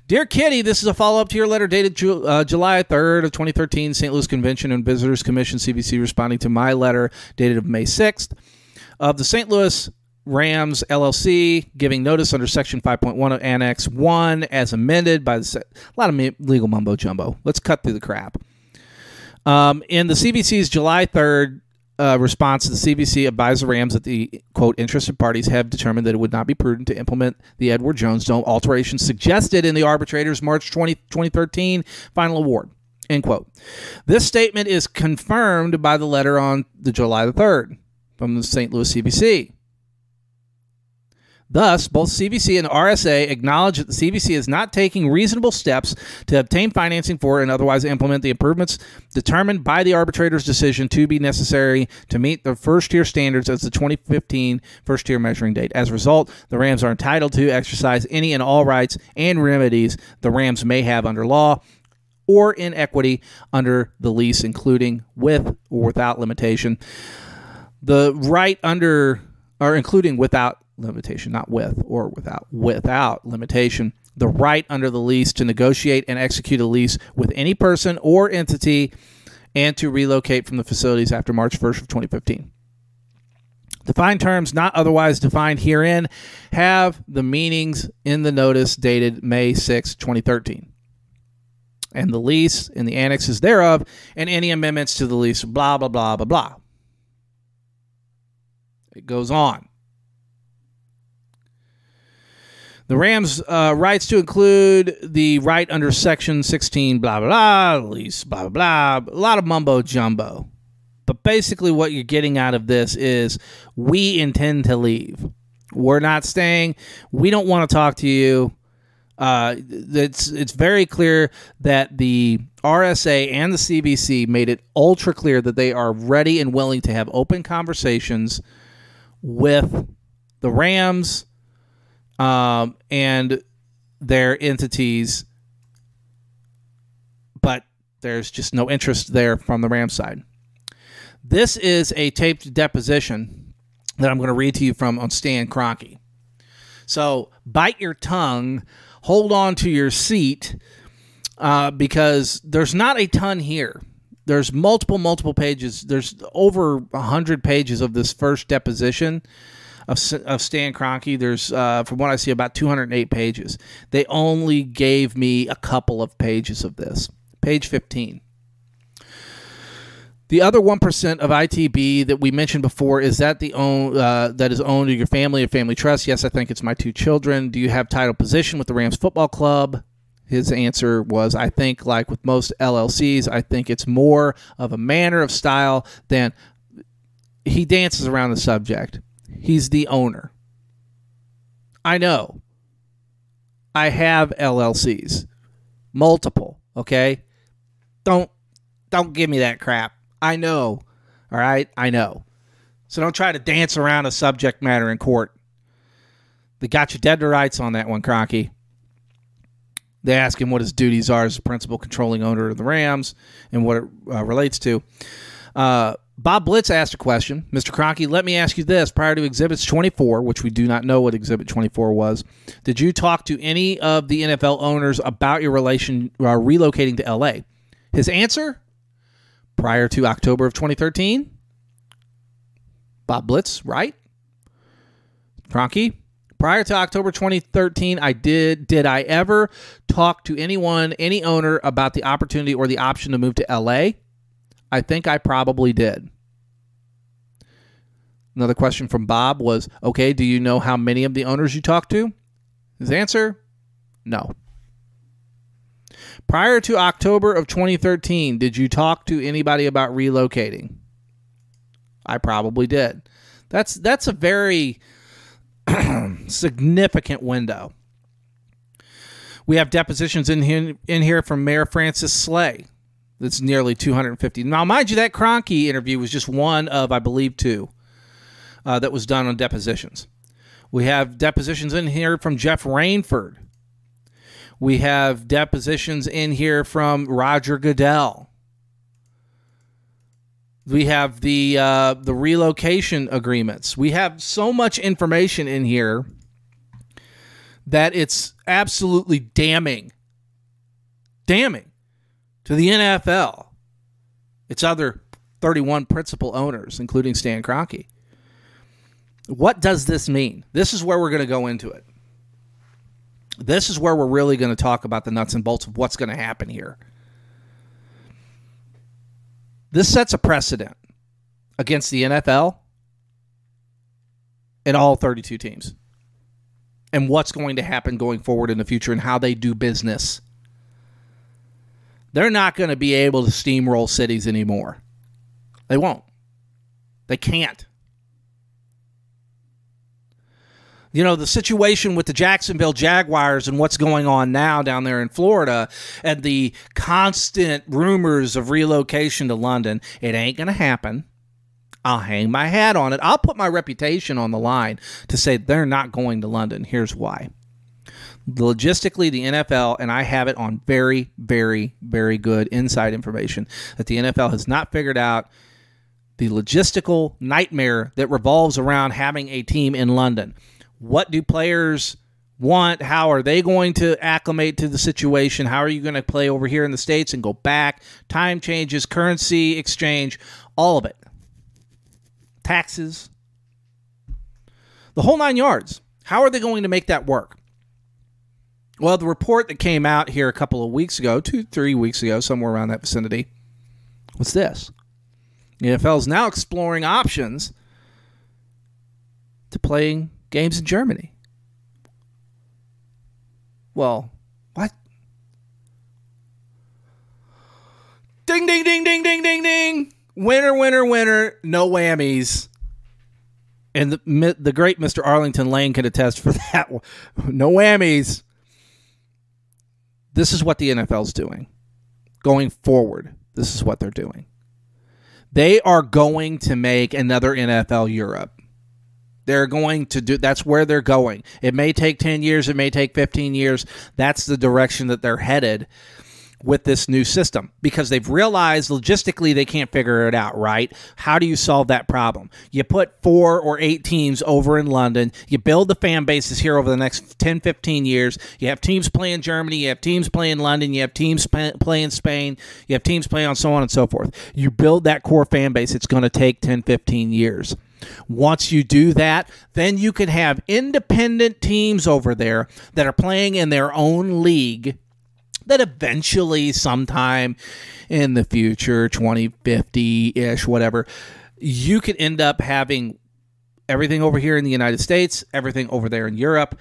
Dear Kitty, this is a follow up to your letter dated Ju- uh, July 3rd of 2013, St. Louis Convention and Visitors Commission, CVC, responding to my letter dated of May 6th of the St. Louis Rams LLC giving notice under Section 5.1 of Annex 1 as amended by the, a lot of legal mumbo jumbo. Let's cut through the crap. Um, in the CVC's July 3rd uh, response, the CVC advised the Rams that the quote interested parties have determined that it would not be prudent to implement the Edward Jones Dome alterations suggested in the arbitrator's March 20, 2013 final award. End quote. This statement is confirmed by the letter on the July the 3rd from the St. Louis CVC. Thus, both CVC and RSA acknowledge that the CVC is not taking reasonable steps to obtain financing for and otherwise implement the improvements determined by the arbitrator's decision to be necessary to meet the first tier standards as the 2015 first tier measuring date. As a result, the Rams are entitled to exercise any and all rights and remedies the Rams may have under law or in equity under the lease, including with or without limitation. The right under or including without limitation, not with or without, without limitation, the right under the lease to negotiate and execute a lease with any person or entity and to relocate from the facilities after March 1st of 2015. Defined terms not otherwise defined herein have the meanings in the notice dated May 6, 2013. And the lease and the annexes thereof, and any amendments to the lease, blah, blah, blah, blah, blah. It goes on. The Rams' uh, rights to include the right under Section 16, blah, blah, blah, lease, blah, blah, blah, a lot of mumbo jumbo. But basically, what you're getting out of this is we intend to leave. We're not staying. We don't want to talk to you. Uh, it's it's very clear that the RSA and the CVC made it ultra clear that they are ready and willing to have open conversations with the Rams um, and their entities, but there's just no interest there from the Ram side. This is a taped deposition that I'm going to read to you from on Stan Kroenke. So bite your tongue, hold on to your seat, uh, because there's not a ton here. There's multiple, multiple pages. There's over a hundred pages of this first deposition of, of Stan Kroenke. There's, uh, from what I see, about 208 pages. They only gave me a couple of pages of this. Page 15. The other one percent of ITB that we mentioned before is that the own uh, that is owned your family or family trust. Yes, I think it's my two children. Do you have title position with the Rams football club? His answer was, I think, like with most LLCs, I think it's more of a manner of style than he dances around the subject. He's the owner. I know. I have LLCs, multiple, okay? Don't don't give me that crap. I know. All right? I know. So don't try to dance around a subject matter in court. They got you dead to rights on that one, Kroenke. They ask him what his duties are as principal controlling owner of the Rams and what it uh, relates to. Uh, Bob Blitz asked a question. Mr. Kroenke, let me ask you this. Prior to Exhibits 24, which we do not know what Exhibit 24 was, did you talk to any of the NFL owners about your relation uh, relocating to LA? His answer prior to October of 2013? Bob Blitz, right? Kroenke, prior to October 2013, I did did I ever talk to anyone, any owner about the opportunity or the option to move to LA? I think I probably did. Another question from Bob was, "Okay, do you know how many of the owners you talked to?" His answer, "No." Prior to October of 2013, did you talk to anybody about relocating? I probably did. That's that's a very [CLEARS THROAT] significant window. We have depositions in here, in here from Mayor Francis Slay. That's nearly 250. Now, mind you, that Kroenke interview was just one of, I believe, two uh, that was done on depositions. We have depositions in here from Jeff Rainford. We have depositions in here from Roger Goodell. We have the uh, the relocation agreements. We have so much information in here that it's absolutely damning, damning to the NFL. Its other 31 principal owners, including Stan Kroenke. What does this mean? This is where we're going to go into it. This is where we're really going to talk about the nuts and bolts of what's going to happen here. This sets a precedent against the NFL and all 32 teams and what's going to happen going forward in the future and how they do business. They're not going to be able to steamroll cities anymore. They won't. They can't. you know, the situation with the Jacksonville Jaguars and what's going on now down there in Florida and the constant rumors of relocation to London, it ain't going to happen. I'll hang my hat on it. I'll put my reputation on the line to say they're not going to London. Here's why. Logistically, the NFL, and I have it on very, very, very good inside information, that the NFL has not figured out the logistical nightmare that revolves around having a team in London what do players want? How are they going to acclimate to the situation? How are you going to play over here in the States and go back? Time changes, currency exchange, all of it. Taxes, the whole nine yards. How are they going to make that work? Well, the report that came out here a couple of weeks ago, two, three weeks ago, somewhere around that vicinity, was this. The NFL is now exploring options to playing games in Germany. Well, what? Ding, ding, ding, ding, ding, ding, ding. Winner, winner, winner. No whammies. And the, the great Mr. Arlington Lane can attest for [LAUGHS] that. No whammies. This is what the NFL's doing. Going forward, this is what they're doing. They are going to make another NFL Europe. They're going to do that's where they're going. It may take 10 years, it may take 15 years. That's the direction that they're headed with this new system because they've realized logistically they can't figure it out, right? How do you solve that problem? You put four or eight teams over in London, you build the fan bases here over the next 10, 15 years. You have teams playing Germany, you have teams playing London, you have teams playing Spain, you have teams playing on so on and so forth. You build that core fan base, it's going to take 10, 15 years. Once you do that, then you can have independent teams over there that are playing in their own league that eventually, sometime in the future, 2050 ish, whatever, you could end up having everything over here in the United States, everything over there in Europe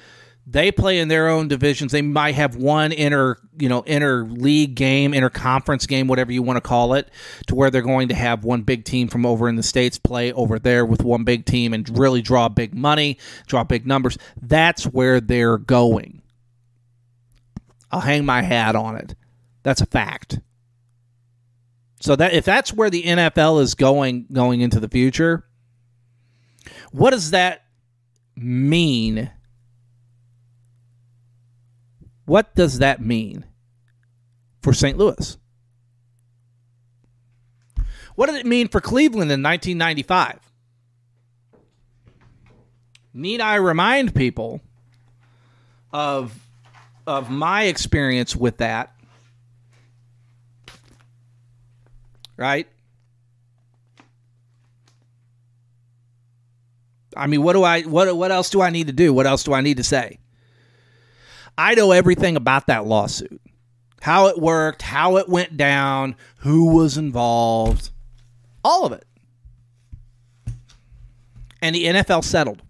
they play in their own divisions. They might have one inner, you know, inner league game, inter conference game, whatever you want to call it, to where they're going to have one big team from over in the states play over there with one big team and really draw big money, draw big numbers. That's where they're going. I'll hang my hat on it. That's a fact. So that if that's where the NFL is going going into the future, what does that mean? What does that mean for St. Louis? What did it mean for Cleveland in 1995? Need I remind people of of my experience with that? Right? I mean, what do I what what else do I need to do? What else do I need to say? I know everything about that lawsuit. How it worked, how it went down, who was involved, all of it. And the NFL settled.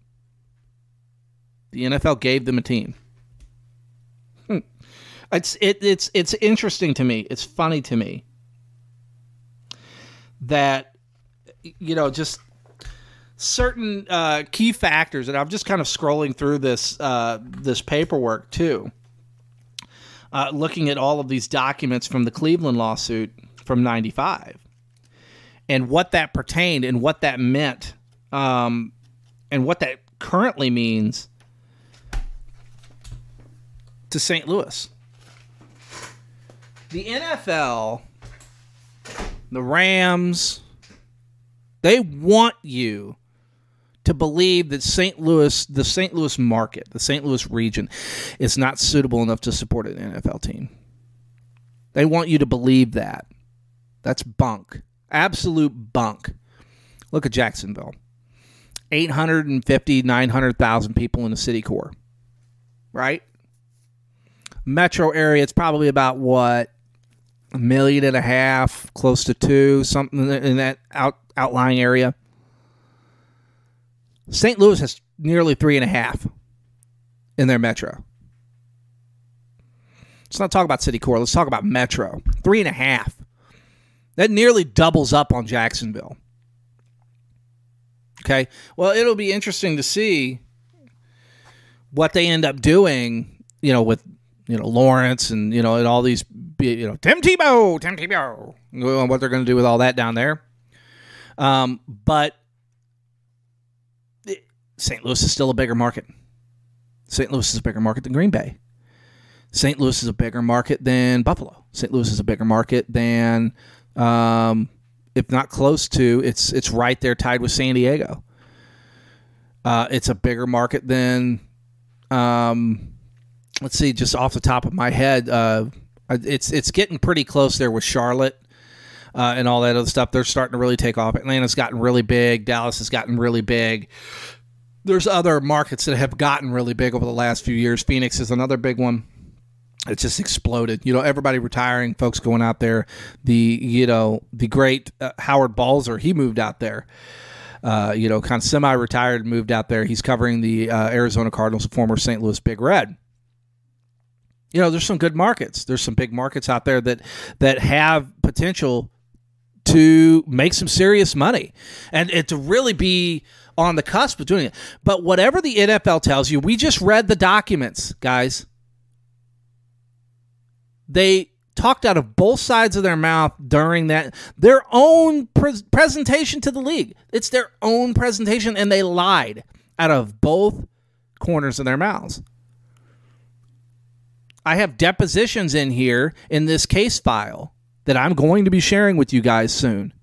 The NFL gave them a team. It's it, it's it's interesting to me. It's funny to me that you know just certain uh, key factors, and I'm just kind of scrolling through this uh, this paperwork too, uh, looking at all of these documents from the Cleveland lawsuit from '95, and what that pertained and what that meant, um, and what that currently means to St. Louis. The NFL, the Rams, they want you to believe that St. Louis, the St. Louis market, the St. Louis region, is not suitable enough to support an NFL team. They want you to believe that. That's bunk. Absolute bunk. Look at Jacksonville 850, 900,000 people in the city core, right? Metro area, it's probably about what? A million and a half, close to two, something in that out, outlying area. St. Louis has nearly three and a half in their metro. Let's not talk about city core. Let's talk about metro. Three and a half. That nearly doubles up on Jacksonville. Okay. Well, it'll be interesting to see what they end up doing, you know, with you know Lawrence and you know and all these you know Tim Tebow, Tim Tebow, what they're going to do with all that down there. Um, but St. Louis is still a bigger market. St. Louis is a bigger market than Green Bay. St. Louis is a bigger market than Buffalo. St. Louis is a bigger market than, um, if not close to, it's it's right there tied with San Diego. Uh, it's a bigger market than, um, let's see, just off the top of my head, uh, it's it's getting pretty close there with Charlotte. Uh, and all that other stuff, they're starting to really take off. Atlanta's gotten really big. Dallas has gotten really big there's other markets that have gotten really big over the last few years. Phoenix is another big one. It's just exploded. You know, everybody retiring, folks going out there. The you know the great uh, Howard Balzer, he moved out there. Uh, you know, kind of semi-retired, moved out there. He's covering the uh, Arizona Cardinals, former St. Louis Big Red. You know, there's some good markets. There's some big markets out there that that have potential to make some serious money, and it to really be on the cusp of doing it. But whatever the NFL tells you, we just read the documents, guys. They talked out of both sides of their mouth during that their own pre- presentation to the league. It's their own presentation and they lied out of both corners of their mouths. I have depositions in here in this case file that I'm going to be sharing with you guys soon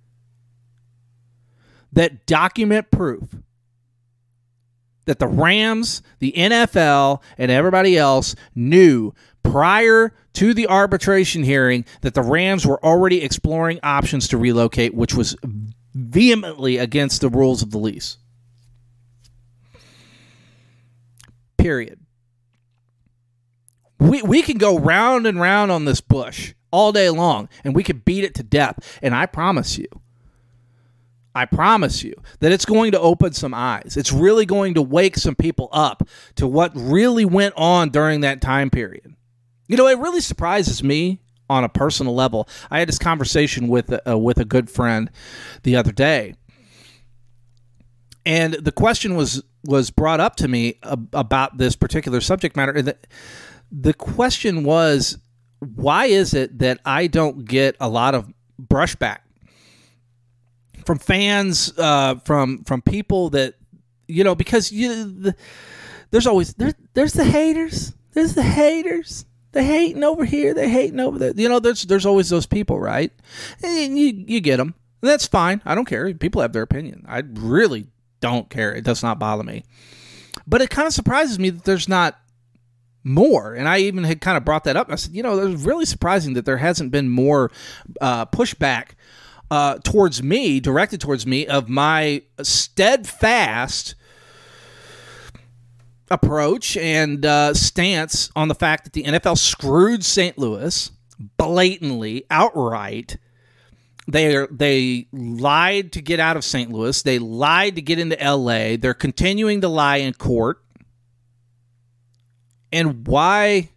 that document proof that the Rams, the NFL, and everybody else knew prior to the arbitration hearing that the Rams were already exploring options to relocate, which was vehemently against the rules of the lease. Period. We, we can go round and round on this bush all day long and we could beat it to death. And I promise you, I promise you that it's going to open some eyes. It's really going to wake some people up to what really went on during that time period. You know, it really surprises me on a personal level. I had this conversation with uh, with a good friend the other day, and the question was was brought up to me about this particular subject matter. The, the question was, why is it that I don't get a lot of brushback from fans, uh, from from people that you know, because you the, there's always there, there's the haters, there's the haters. They hating over here, they hating over there. You know, there's there's always those people, right? And you you get them. That's fine. I don't care. People have their opinion. I really don't care. It does not bother me. But it kind of surprises me that there's not more. And I even had kind of brought that up. I said, you know, it was really surprising that there hasn't been more uh, pushback uh, towards me, directed towards me, of my steadfast approach and uh, stance on the fact that the NFL screwed St. Louis blatantly, outright. They they lied to get out of St. Louis. They lied to get into L.A. They're continuing to lie in court and why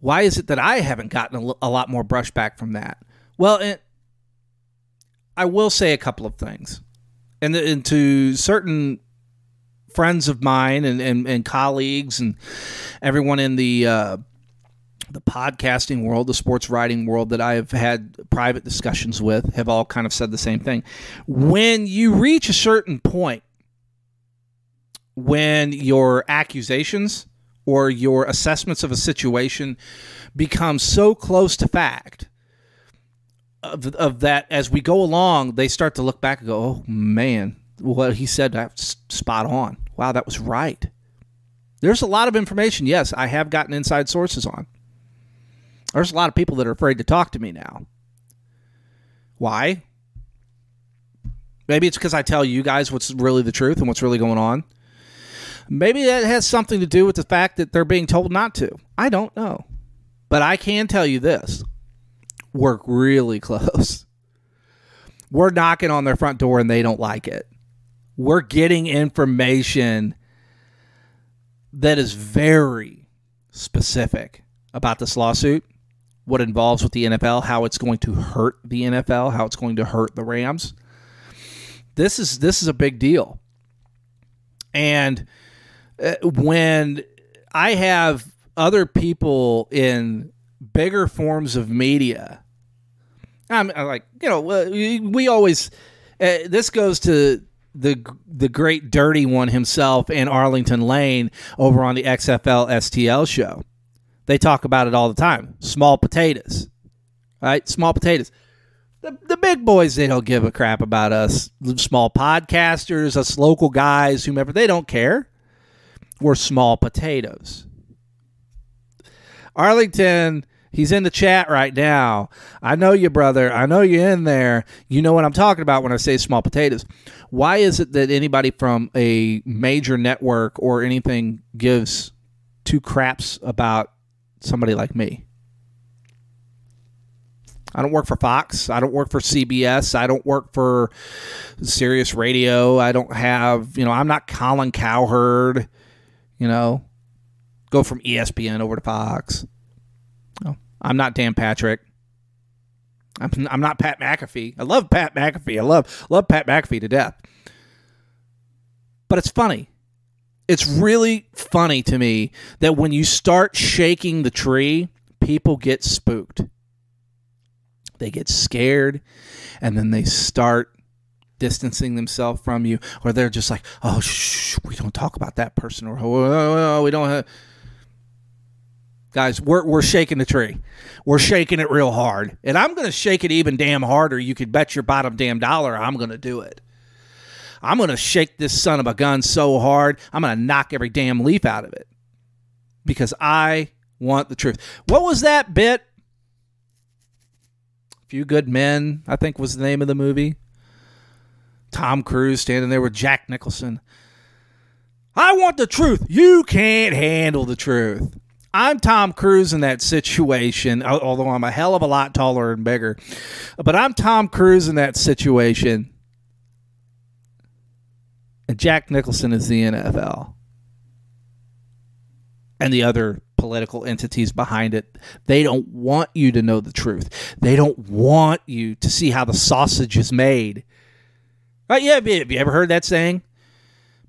why is it that I haven't gotten a, lot more brushback from that? Well, I will say a couple of things, and, and to certain friends of mine and, and, and colleagues and everyone in the uh, the podcasting world, the sports writing world that I have had private discussions with, have all kind of said the same thing. When you reach a certain point when your accusations or your assessments of a situation become so close to fact of, of that as we go along they start to look back and go oh man what he said that's spot on. Wow that was right. There's a lot of information yes i have gotten inside sources on. There's a lot of people that are afraid to talk to me now. Why? Maybe it's because i tell you guys what's really the truth and what's really going on Maybe that has something to do with the fact that they're being told not to. I don't know. But I can tell you this work really [LAUGHS] close. We're knocking on their front door and they don't like it. We're getting information that is very specific about this lawsuit, what involves with the NFL, how it's going to hurt the NFL, how it's going to hurt the Rams. This is this is a big deal. And when I have other people in bigger forms of media, I'm, I'm like, you know, we, we always, uh, this goes to the the great dirty one himself and Arlington Lane over on the XFL STL show. They talk about it all the time. Small potatoes, right? Small potatoes. The, the big boys, they don't give a crap about us. Small podcasters, us local guys, whomever, they don't care were small potatoes. Arlington, he's in the chat right now. I know you, brother. I know you're in there. You know what I'm talking about when I say small potatoes. Why is it that anybody from a major network or anything gives two craps about somebody like me? I don't work for Fox. I don't work for CBS. I don't work for Sirius Radio. I don't have, you know, I'm not Colin Cowherd you know, go from ESPN over to Fox. I'm not Dan Patrick. I'm, I'm not Pat McAfee. I love Pat McAfee. I love love Pat McAfee to death. But it's funny. It's really funny to me that when you start shaking the tree, people get spooked. They get scared and then they start distancing themselves from you, or they're just like, oh, shh, we don't talk about that person, or oh, oh, oh, oh we don't have. Guys, we're, we're shaking the tree. We're shaking it real hard. And I'm going to shake it even damn harder. You could bet your bottom damn dollar I'm going to do it. I'm going to shake this son of a gun so hard, I'm going to knock every damn leaf out of it because I want the truth. What was that bit? Few Good Men, I think was the name of the movie. Tom Cruise standing there with Jack Nicholson. I want the truth. You can't handle the truth. I'm Tom Cruise in that situation, although I'm a hell of a lot taller and bigger. But I'm Tom Cruise in that situation. And Jack Nicholson is the NFL. And the other political entities behind it. They don't want you to know the truth. They don't want you to see how the sausage is made. Right? Yeah. Have you ever heard that saying?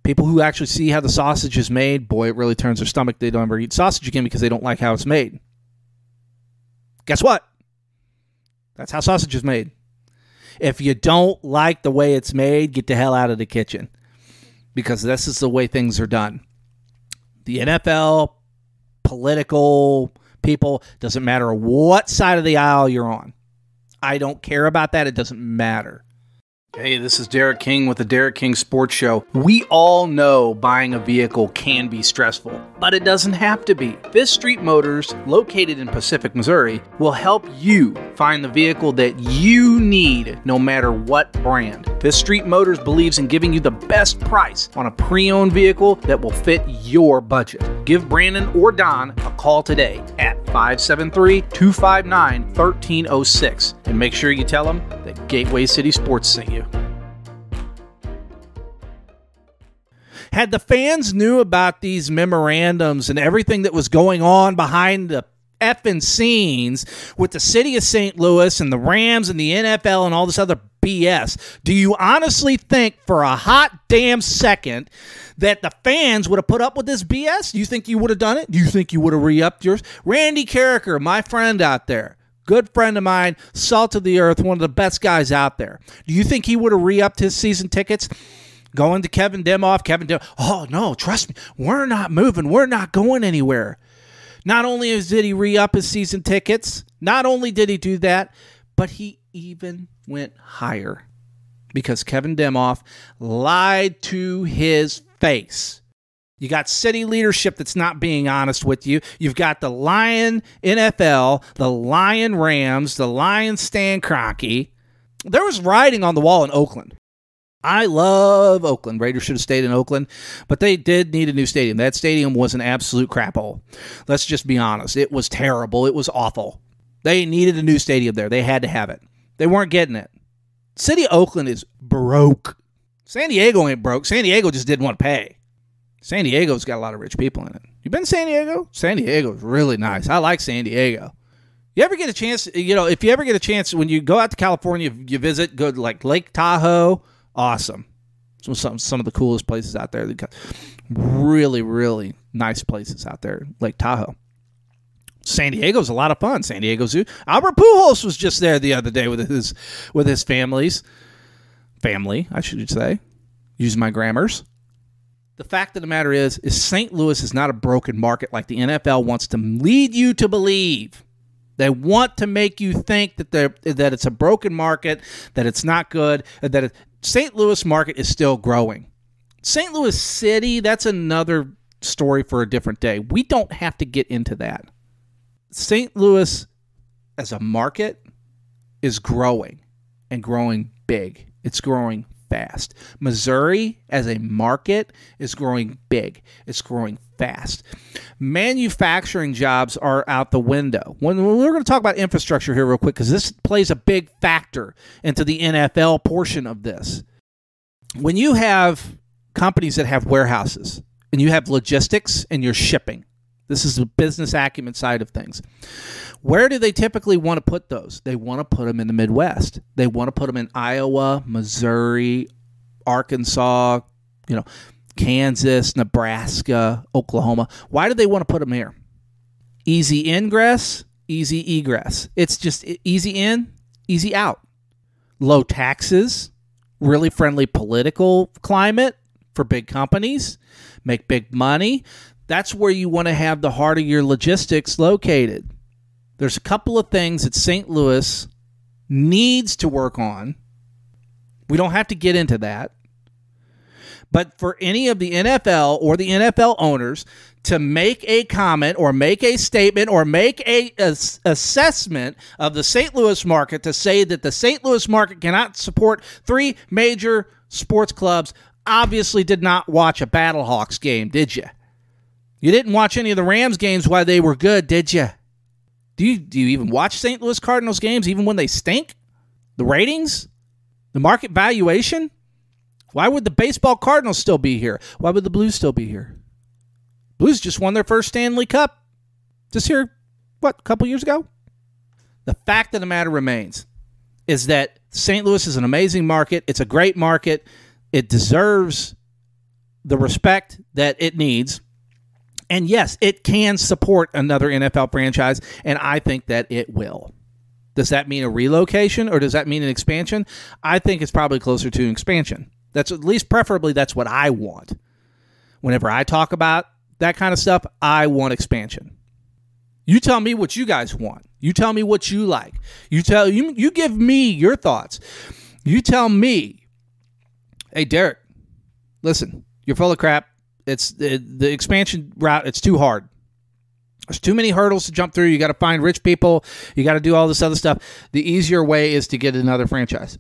People who actually see how the sausage is made, boy, it really turns their stomach. They don't ever eat sausage again because they don't like how it's made. Guess what? That's how sausage is made. If you don't like the way it's made, get the hell out of the kitchen because this is the way things are done. The NFL, political people, doesn't matter what side of the aisle you're on. I don't care about that. It doesn't matter. Hey, this is Derek King with the Derek King Sports Show. We all know buying a vehicle can be stressful, but it doesn't have to be. Fifth Street Motors, located in Pacific, Missouri, will help you find the vehicle that you need no matter what brand. Fifth Street Motors believes in giving you the best price on a pre owned vehicle that will fit your budget. Give Brandon or Don a call today at 573 259 1306 and make sure you tell them that Gateway City Sports sent you. Had the fans knew about these memorandums and everything that was going on behind the effing scenes with the city of St. Louis and the Rams and the NFL and all this other BS, do you honestly think for a hot damn second that the fans would have put up with this BS? Do you think you would have done it? Do you think you would have re upped yours? Randy Karraker, my friend out there, good friend of mine, salt of the earth, one of the best guys out there. Do you think he would have re upped his season tickets? Going to Kevin Demoff, Kevin Demoff. Oh no, trust me, we're not moving. We're not going anywhere. Not only did he re up his season tickets, not only did he do that, but he even went higher because Kevin Demoff lied to his face. You got city leadership that's not being honest with you. You've got the Lion NFL, the Lion Rams, the Lion Stan Kroenke. There was writing on the wall in Oakland. I love Oakland. Raiders should have stayed in Oakland, but they did need a new stadium. That stadium was an absolute crap hole. Let's just be honest. It was terrible. It was awful. They needed a new stadium there. They had to have it. They weren't getting it. City of Oakland is broke. San Diego ain't broke. San Diego just didn't want to pay. San Diego's got a lot of rich people in it. You been to San Diego? San Diego's really nice. I like San Diego. You ever get a chance, you know, if you ever get a chance when you go out to California, you visit, go to like Lake Tahoe, awesome. Some some some of the coolest places out there. Really really nice places out there, Lake Tahoe. San Diego's a lot of fun. San Diego Zoo. Albert Pujols was just there the other day with his with his families, family, I should say. Use my grammars. The fact of the matter is, is St. Louis is not a broken market like the NFL wants to lead you to believe. They want to make you think that they that it's a broken market, that it's not good, that it, St. Louis market is still growing. St. Louis City, that's another story for a different day. We don't have to get into that. St. Louis as a market is growing and growing big. It's growing fast. Missouri as a market is growing big. It's growing fast. Manufacturing jobs are out the window. When we're going to talk about infrastructure here real quick cuz this plays a big factor into the NFL portion of this. When you have companies that have warehouses and you have logistics and you're shipping, this is the business acumen side of things. Where do they typically want to put those? They want to put them in the Midwest. They want to put them in Iowa, Missouri, Arkansas, you know, Kansas, Nebraska, Oklahoma. Why do they want to put them here? Easy ingress, easy egress. It's just easy in, easy out. Low taxes, really friendly political climate for big companies, make big money. That's where you want to have the heart of your logistics located. There's a couple of things that St. Louis needs to work on. We don't have to get into that. But for any of the NFL or the NFL owners to make a comment or make a statement or make a, assessment of the St. Louis market to say that the St. Louis market cannot support three major sports clubs obviously did not watch a Battlehawks game, did you? You didn't watch any of the Rams games while they were good, did you? Do you do you even watch St. Louis Cardinals games even when they stink? The ratings? The market valuation? Why would the baseball Cardinals still be here? Why would the Blues still be here? Blues just won their first Stanley Cup just here, what, a couple years ago? The fact of the matter remains is that St. Louis is an amazing market. It's a great market. It deserves the respect that it needs. And yes, it can support another NFL franchise, and I think that it will. Does that mean a relocation or does that mean an expansion? I think it's probably closer to an expansion. That's at least preferably that's what I want. Whenever I talk about that kind of stuff, I want expansion. You tell me what you guys want. You tell me what you like. You tell you you give me your thoughts. You tell me, hey Derek, listen, you're full of crap. It's the, the expansion route. It's too hard. There's too many hurdles to jump through. You got to find rich people. You got to do all this other stuff. The easier way is to get another franchise.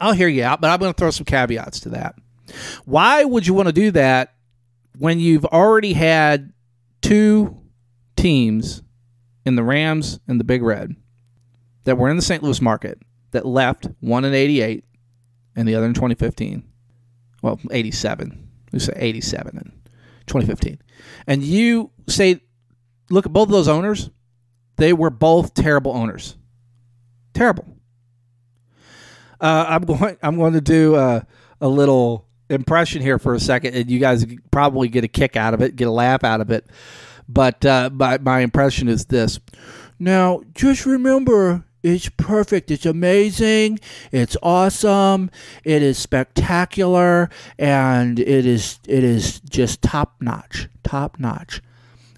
I'll hear you out, but I'm going to throw some caveats to that. Why would you want to do that when you've already had two teams in the Rams and the Big Red that were in the St. Louis market that left, one in 88 and the other in 2015? Well, 87. We say 87 in 2015. And you say, look at both of those owners, they were both terrible owners. Terrible. Uh, I'm [LAUGHS] going. I'm going to do a, a little impression here for a second, and you guys probably get a kick out of it, get a laugh out of it. But uh, my my impression is this. Now, just remember, it's perfect. It's amazing. It's awesome. It is spectacular, and it is it is just top notch. Top notch.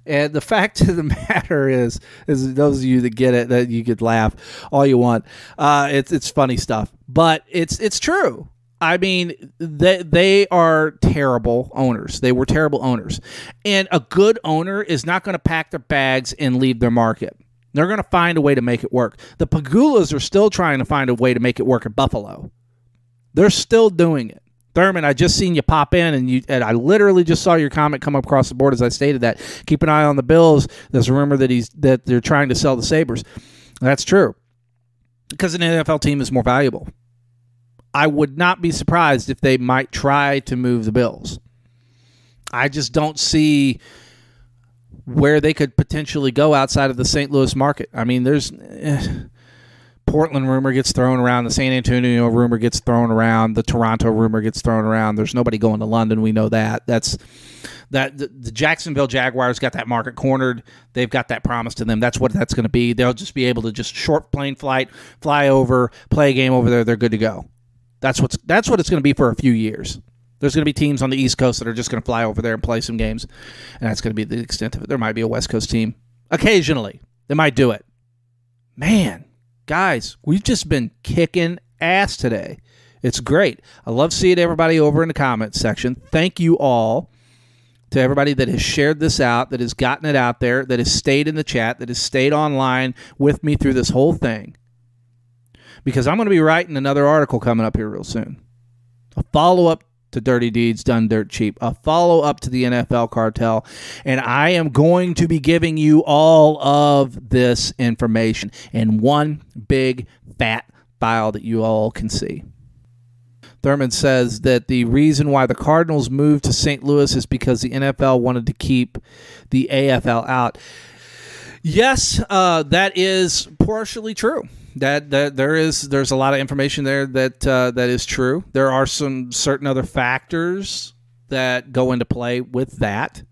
And the fact of the [LAUGHS] matter is, is those of you that get it, that you could laugh all you want. Uh, it's it's funny stuff, but it's it's true. I mean, they they are terrible owners. They were terrible owners, and a good owner is not going to pack their bags and leave their market. They're going to find a way to make it work. The Pegulas are still trying to find a way to make it work at Buffalo. They're still doing it. Thurman, I just seen you pop in, and you and I literally just saw your comment come across the board as I stated that. Keep an eye on the Bills. There's a rumor that he's that they're trying to sell the Sabres. That's true because an NFL team is more valuable. I would not be surprised if they might try to move the Bills. I just don't see where they could potentially go outside of the St. Louis market. I mean, there's. Eh, Portland rumor gets thrown around. The San Antonio rumor gets thrown around. The Toronto rumor gets thrown around. There's nobody going to London. We know that. That's that the, the Jacksonville Jaguars got that market cornered. They've got that promise to them. That's what that's going to be. They'll just be able to just short plane flight, fly over, play a game over there. They're good to go. That's what's that's what it's going to be for a few years. There's going to be teams on the East Coast that are just going to fly over there and play some games, and that's going to be the extent of it. There might be a West Coast team occasionally. They might do it. Man, guys, we've just been kicking ass today. It's great. I love seeing everybody over in the comments section. Thank you all to everybody that has shared this out, that has gotten it out there, that has stayed in the chat, that has stayed online with me through this whole thing. Because I'm going to be writing another article coming up here real soon. A follow up to Dirty Deeds Done Dirt Cheap, a follow up to the NFL cartel. And I am going to be giving you all of this information in one big fat file that you all can see. Thurman says that the reason why the Cardinals moved to St. Louis is because the NFL wanted to keep the AFL out. Yes, uh, that is partially true that that there is there's a lot of information there that uh, that is true. There are some certain other factors that go into play with that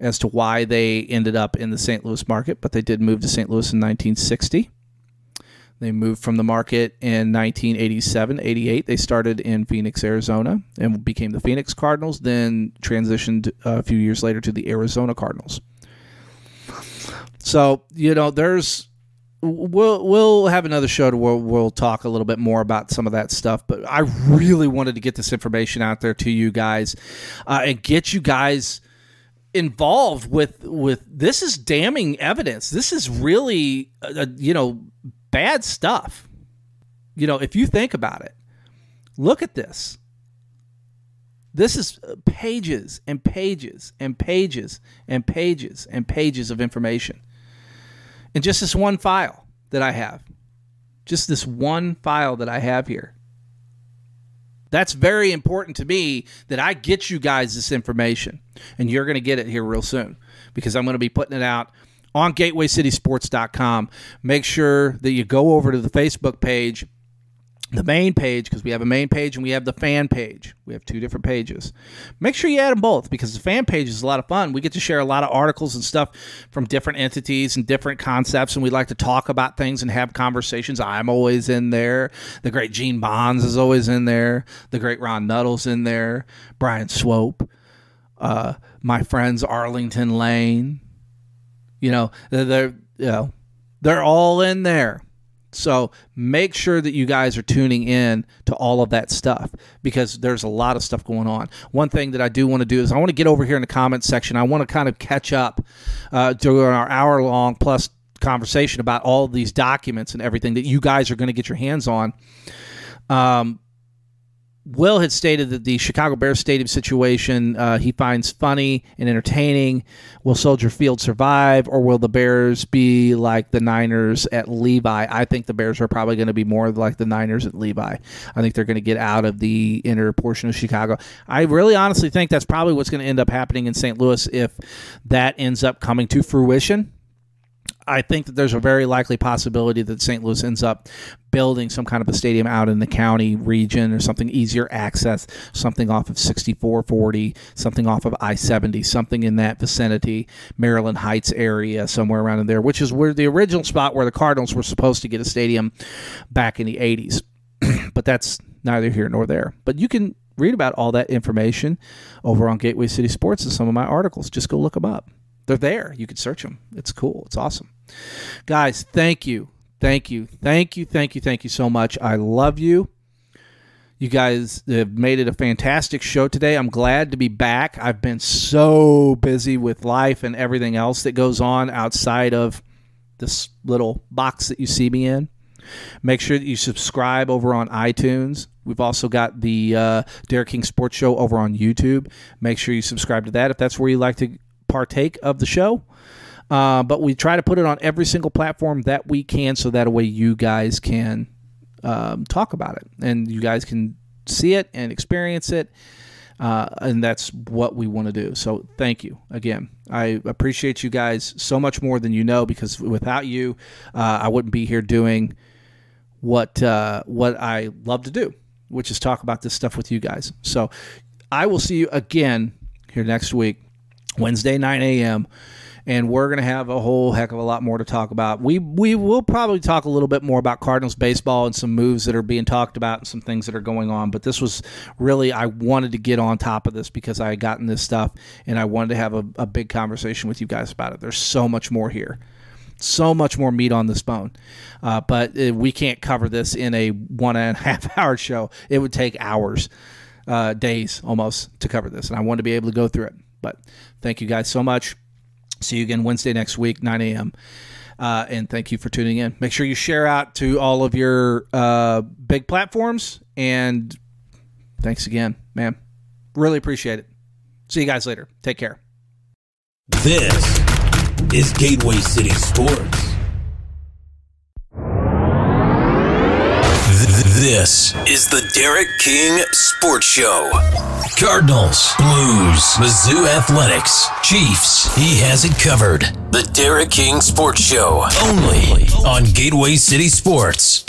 as to why they ended up in the St. Louis market, but they did move to St. Louis in 1960. They moved from the market in 1987, 88. They started in Phoenix, Arizona, and became the Phoenix Cardinals. Then transitioned a few years later to the Arizona Cardinals. So you know, there's we'll we'll have another show to where we'll talk a little bit more about some of that stuff. But I really wanted to get this information out there to you guys uh, and get you guys involved with with this is damning evidence. This is really uh, uh you know bad stuff. You know, if you think about it, look at this. This is pages and pages and pages and pages and pages of information in just this one file that I have. Just this one file that I have here. That's very important to me that I get you guys this information. And you're going to get it here real soon because I'm going to be putting it out on gatewaycitysports.com. Make sure that you go over to the Facebook page the main page because we have a main page and we have the fan page. We have two different pages. Make sure you add them both because the fan page is a lot of fun. We get to share a lot of articles and stuff from different entities and different concepts, and we like to talk about things and have conversations. I'm always in there. The great Gene Bonds is always in there. The great Ron Nuttall's in there. Brian Swope. Uh, my friends Arlington Lane. You know, they're you know they're all in there. So make sure that you guys are tuning in to all of that stuff because there's a lot of stuff going on. One thing that I do want to do is I want to get over here in the comments section. I want to kind of catch up uh, during our hour long plus conversation about all these documents and everything that you guys are going to get your hands on. Um, Will had stated that the Chicago Bears stadium situation uh, he finds funny and entertaining. Will Soldier Field survive, or will the Bears be like the Niners at Levi? I think the Bears are probably going to be more like the Niners at Levi. I think they're going to get out of the inner portion of Chicago. I really honestly think that's probably what's going to end up happening in St. Louis if that ends up coming to fruition. I think that there's a very likely possibility that St. Louis ends up building some kind of a stadium out in the county region or something easier access, something off of 6440, something off of I 70, something in that vicinity, Maryland Heights area, somewhere around in there, which is where the original spot where the Cardinals were supposed to get a stadium back in the 80s. [CLEARS THROAT] but that's neither here nor there. But you can read about all that information over on Gateway City Sports and some of my articles. Just go look them up. They're there. You can search them. It's cool. It's awesome. Guys, thank you. Thank you. Thank you. Thank you. Thank you so much. I love you. You guys have made it a fantastic show today. I'm glad to be back. I've been so busy with life and everything else that goes on outside of this little box that you see me in. Make sure that you subscribe over on iTunes. We've also got the uh, Derek King Sports Show over on YouTube. Make sure you subscribe to that if that's where you like to partake of the show. Uh, but we try to put it on every single platform that we can so that way you guys can um, talk about it and you guys can see it and experience it. Uh, and that's what we want to do. So thank you again. I appreciate you guys so much more than you know because without you, uh, I wouldn't be here doing what uh, what I love to do, which is talk about this stuff with you guys. So I will see you again here next week. Wednesday, 9 a.m. And we're going to have a whole heck of a lot more to talk about. We we will probably talk a little bit more about Cardinals baseball and some moves that are being talked about and some things that are going on. But this was really I wanted to get on top of this because I had gotten this stuff and I wanted to have a, a big conversation with you guys about it. There's so much more here so much more meat on this bone. Uh, but uh, we can't cover this in a one and a half [LAUGHS] hour show. It would take hours, uh, days almost to cover this. And I want to be able to go through it. But thank you guys so much. See you again Wednesday next week, 9 a.m. Uh, and thank you for tuning in. Make sure you share out to all of your uh, big platforms. And thanks again, man. Really appreciate it. See you guys later. Take care. This is Gateway City Sports. This is the Derek King Sports Show. Cardinals, Blues, Mizzou Athletics, Chiefs. He has it covered. The Derek King Sports Show. Only on Gateway City Sports.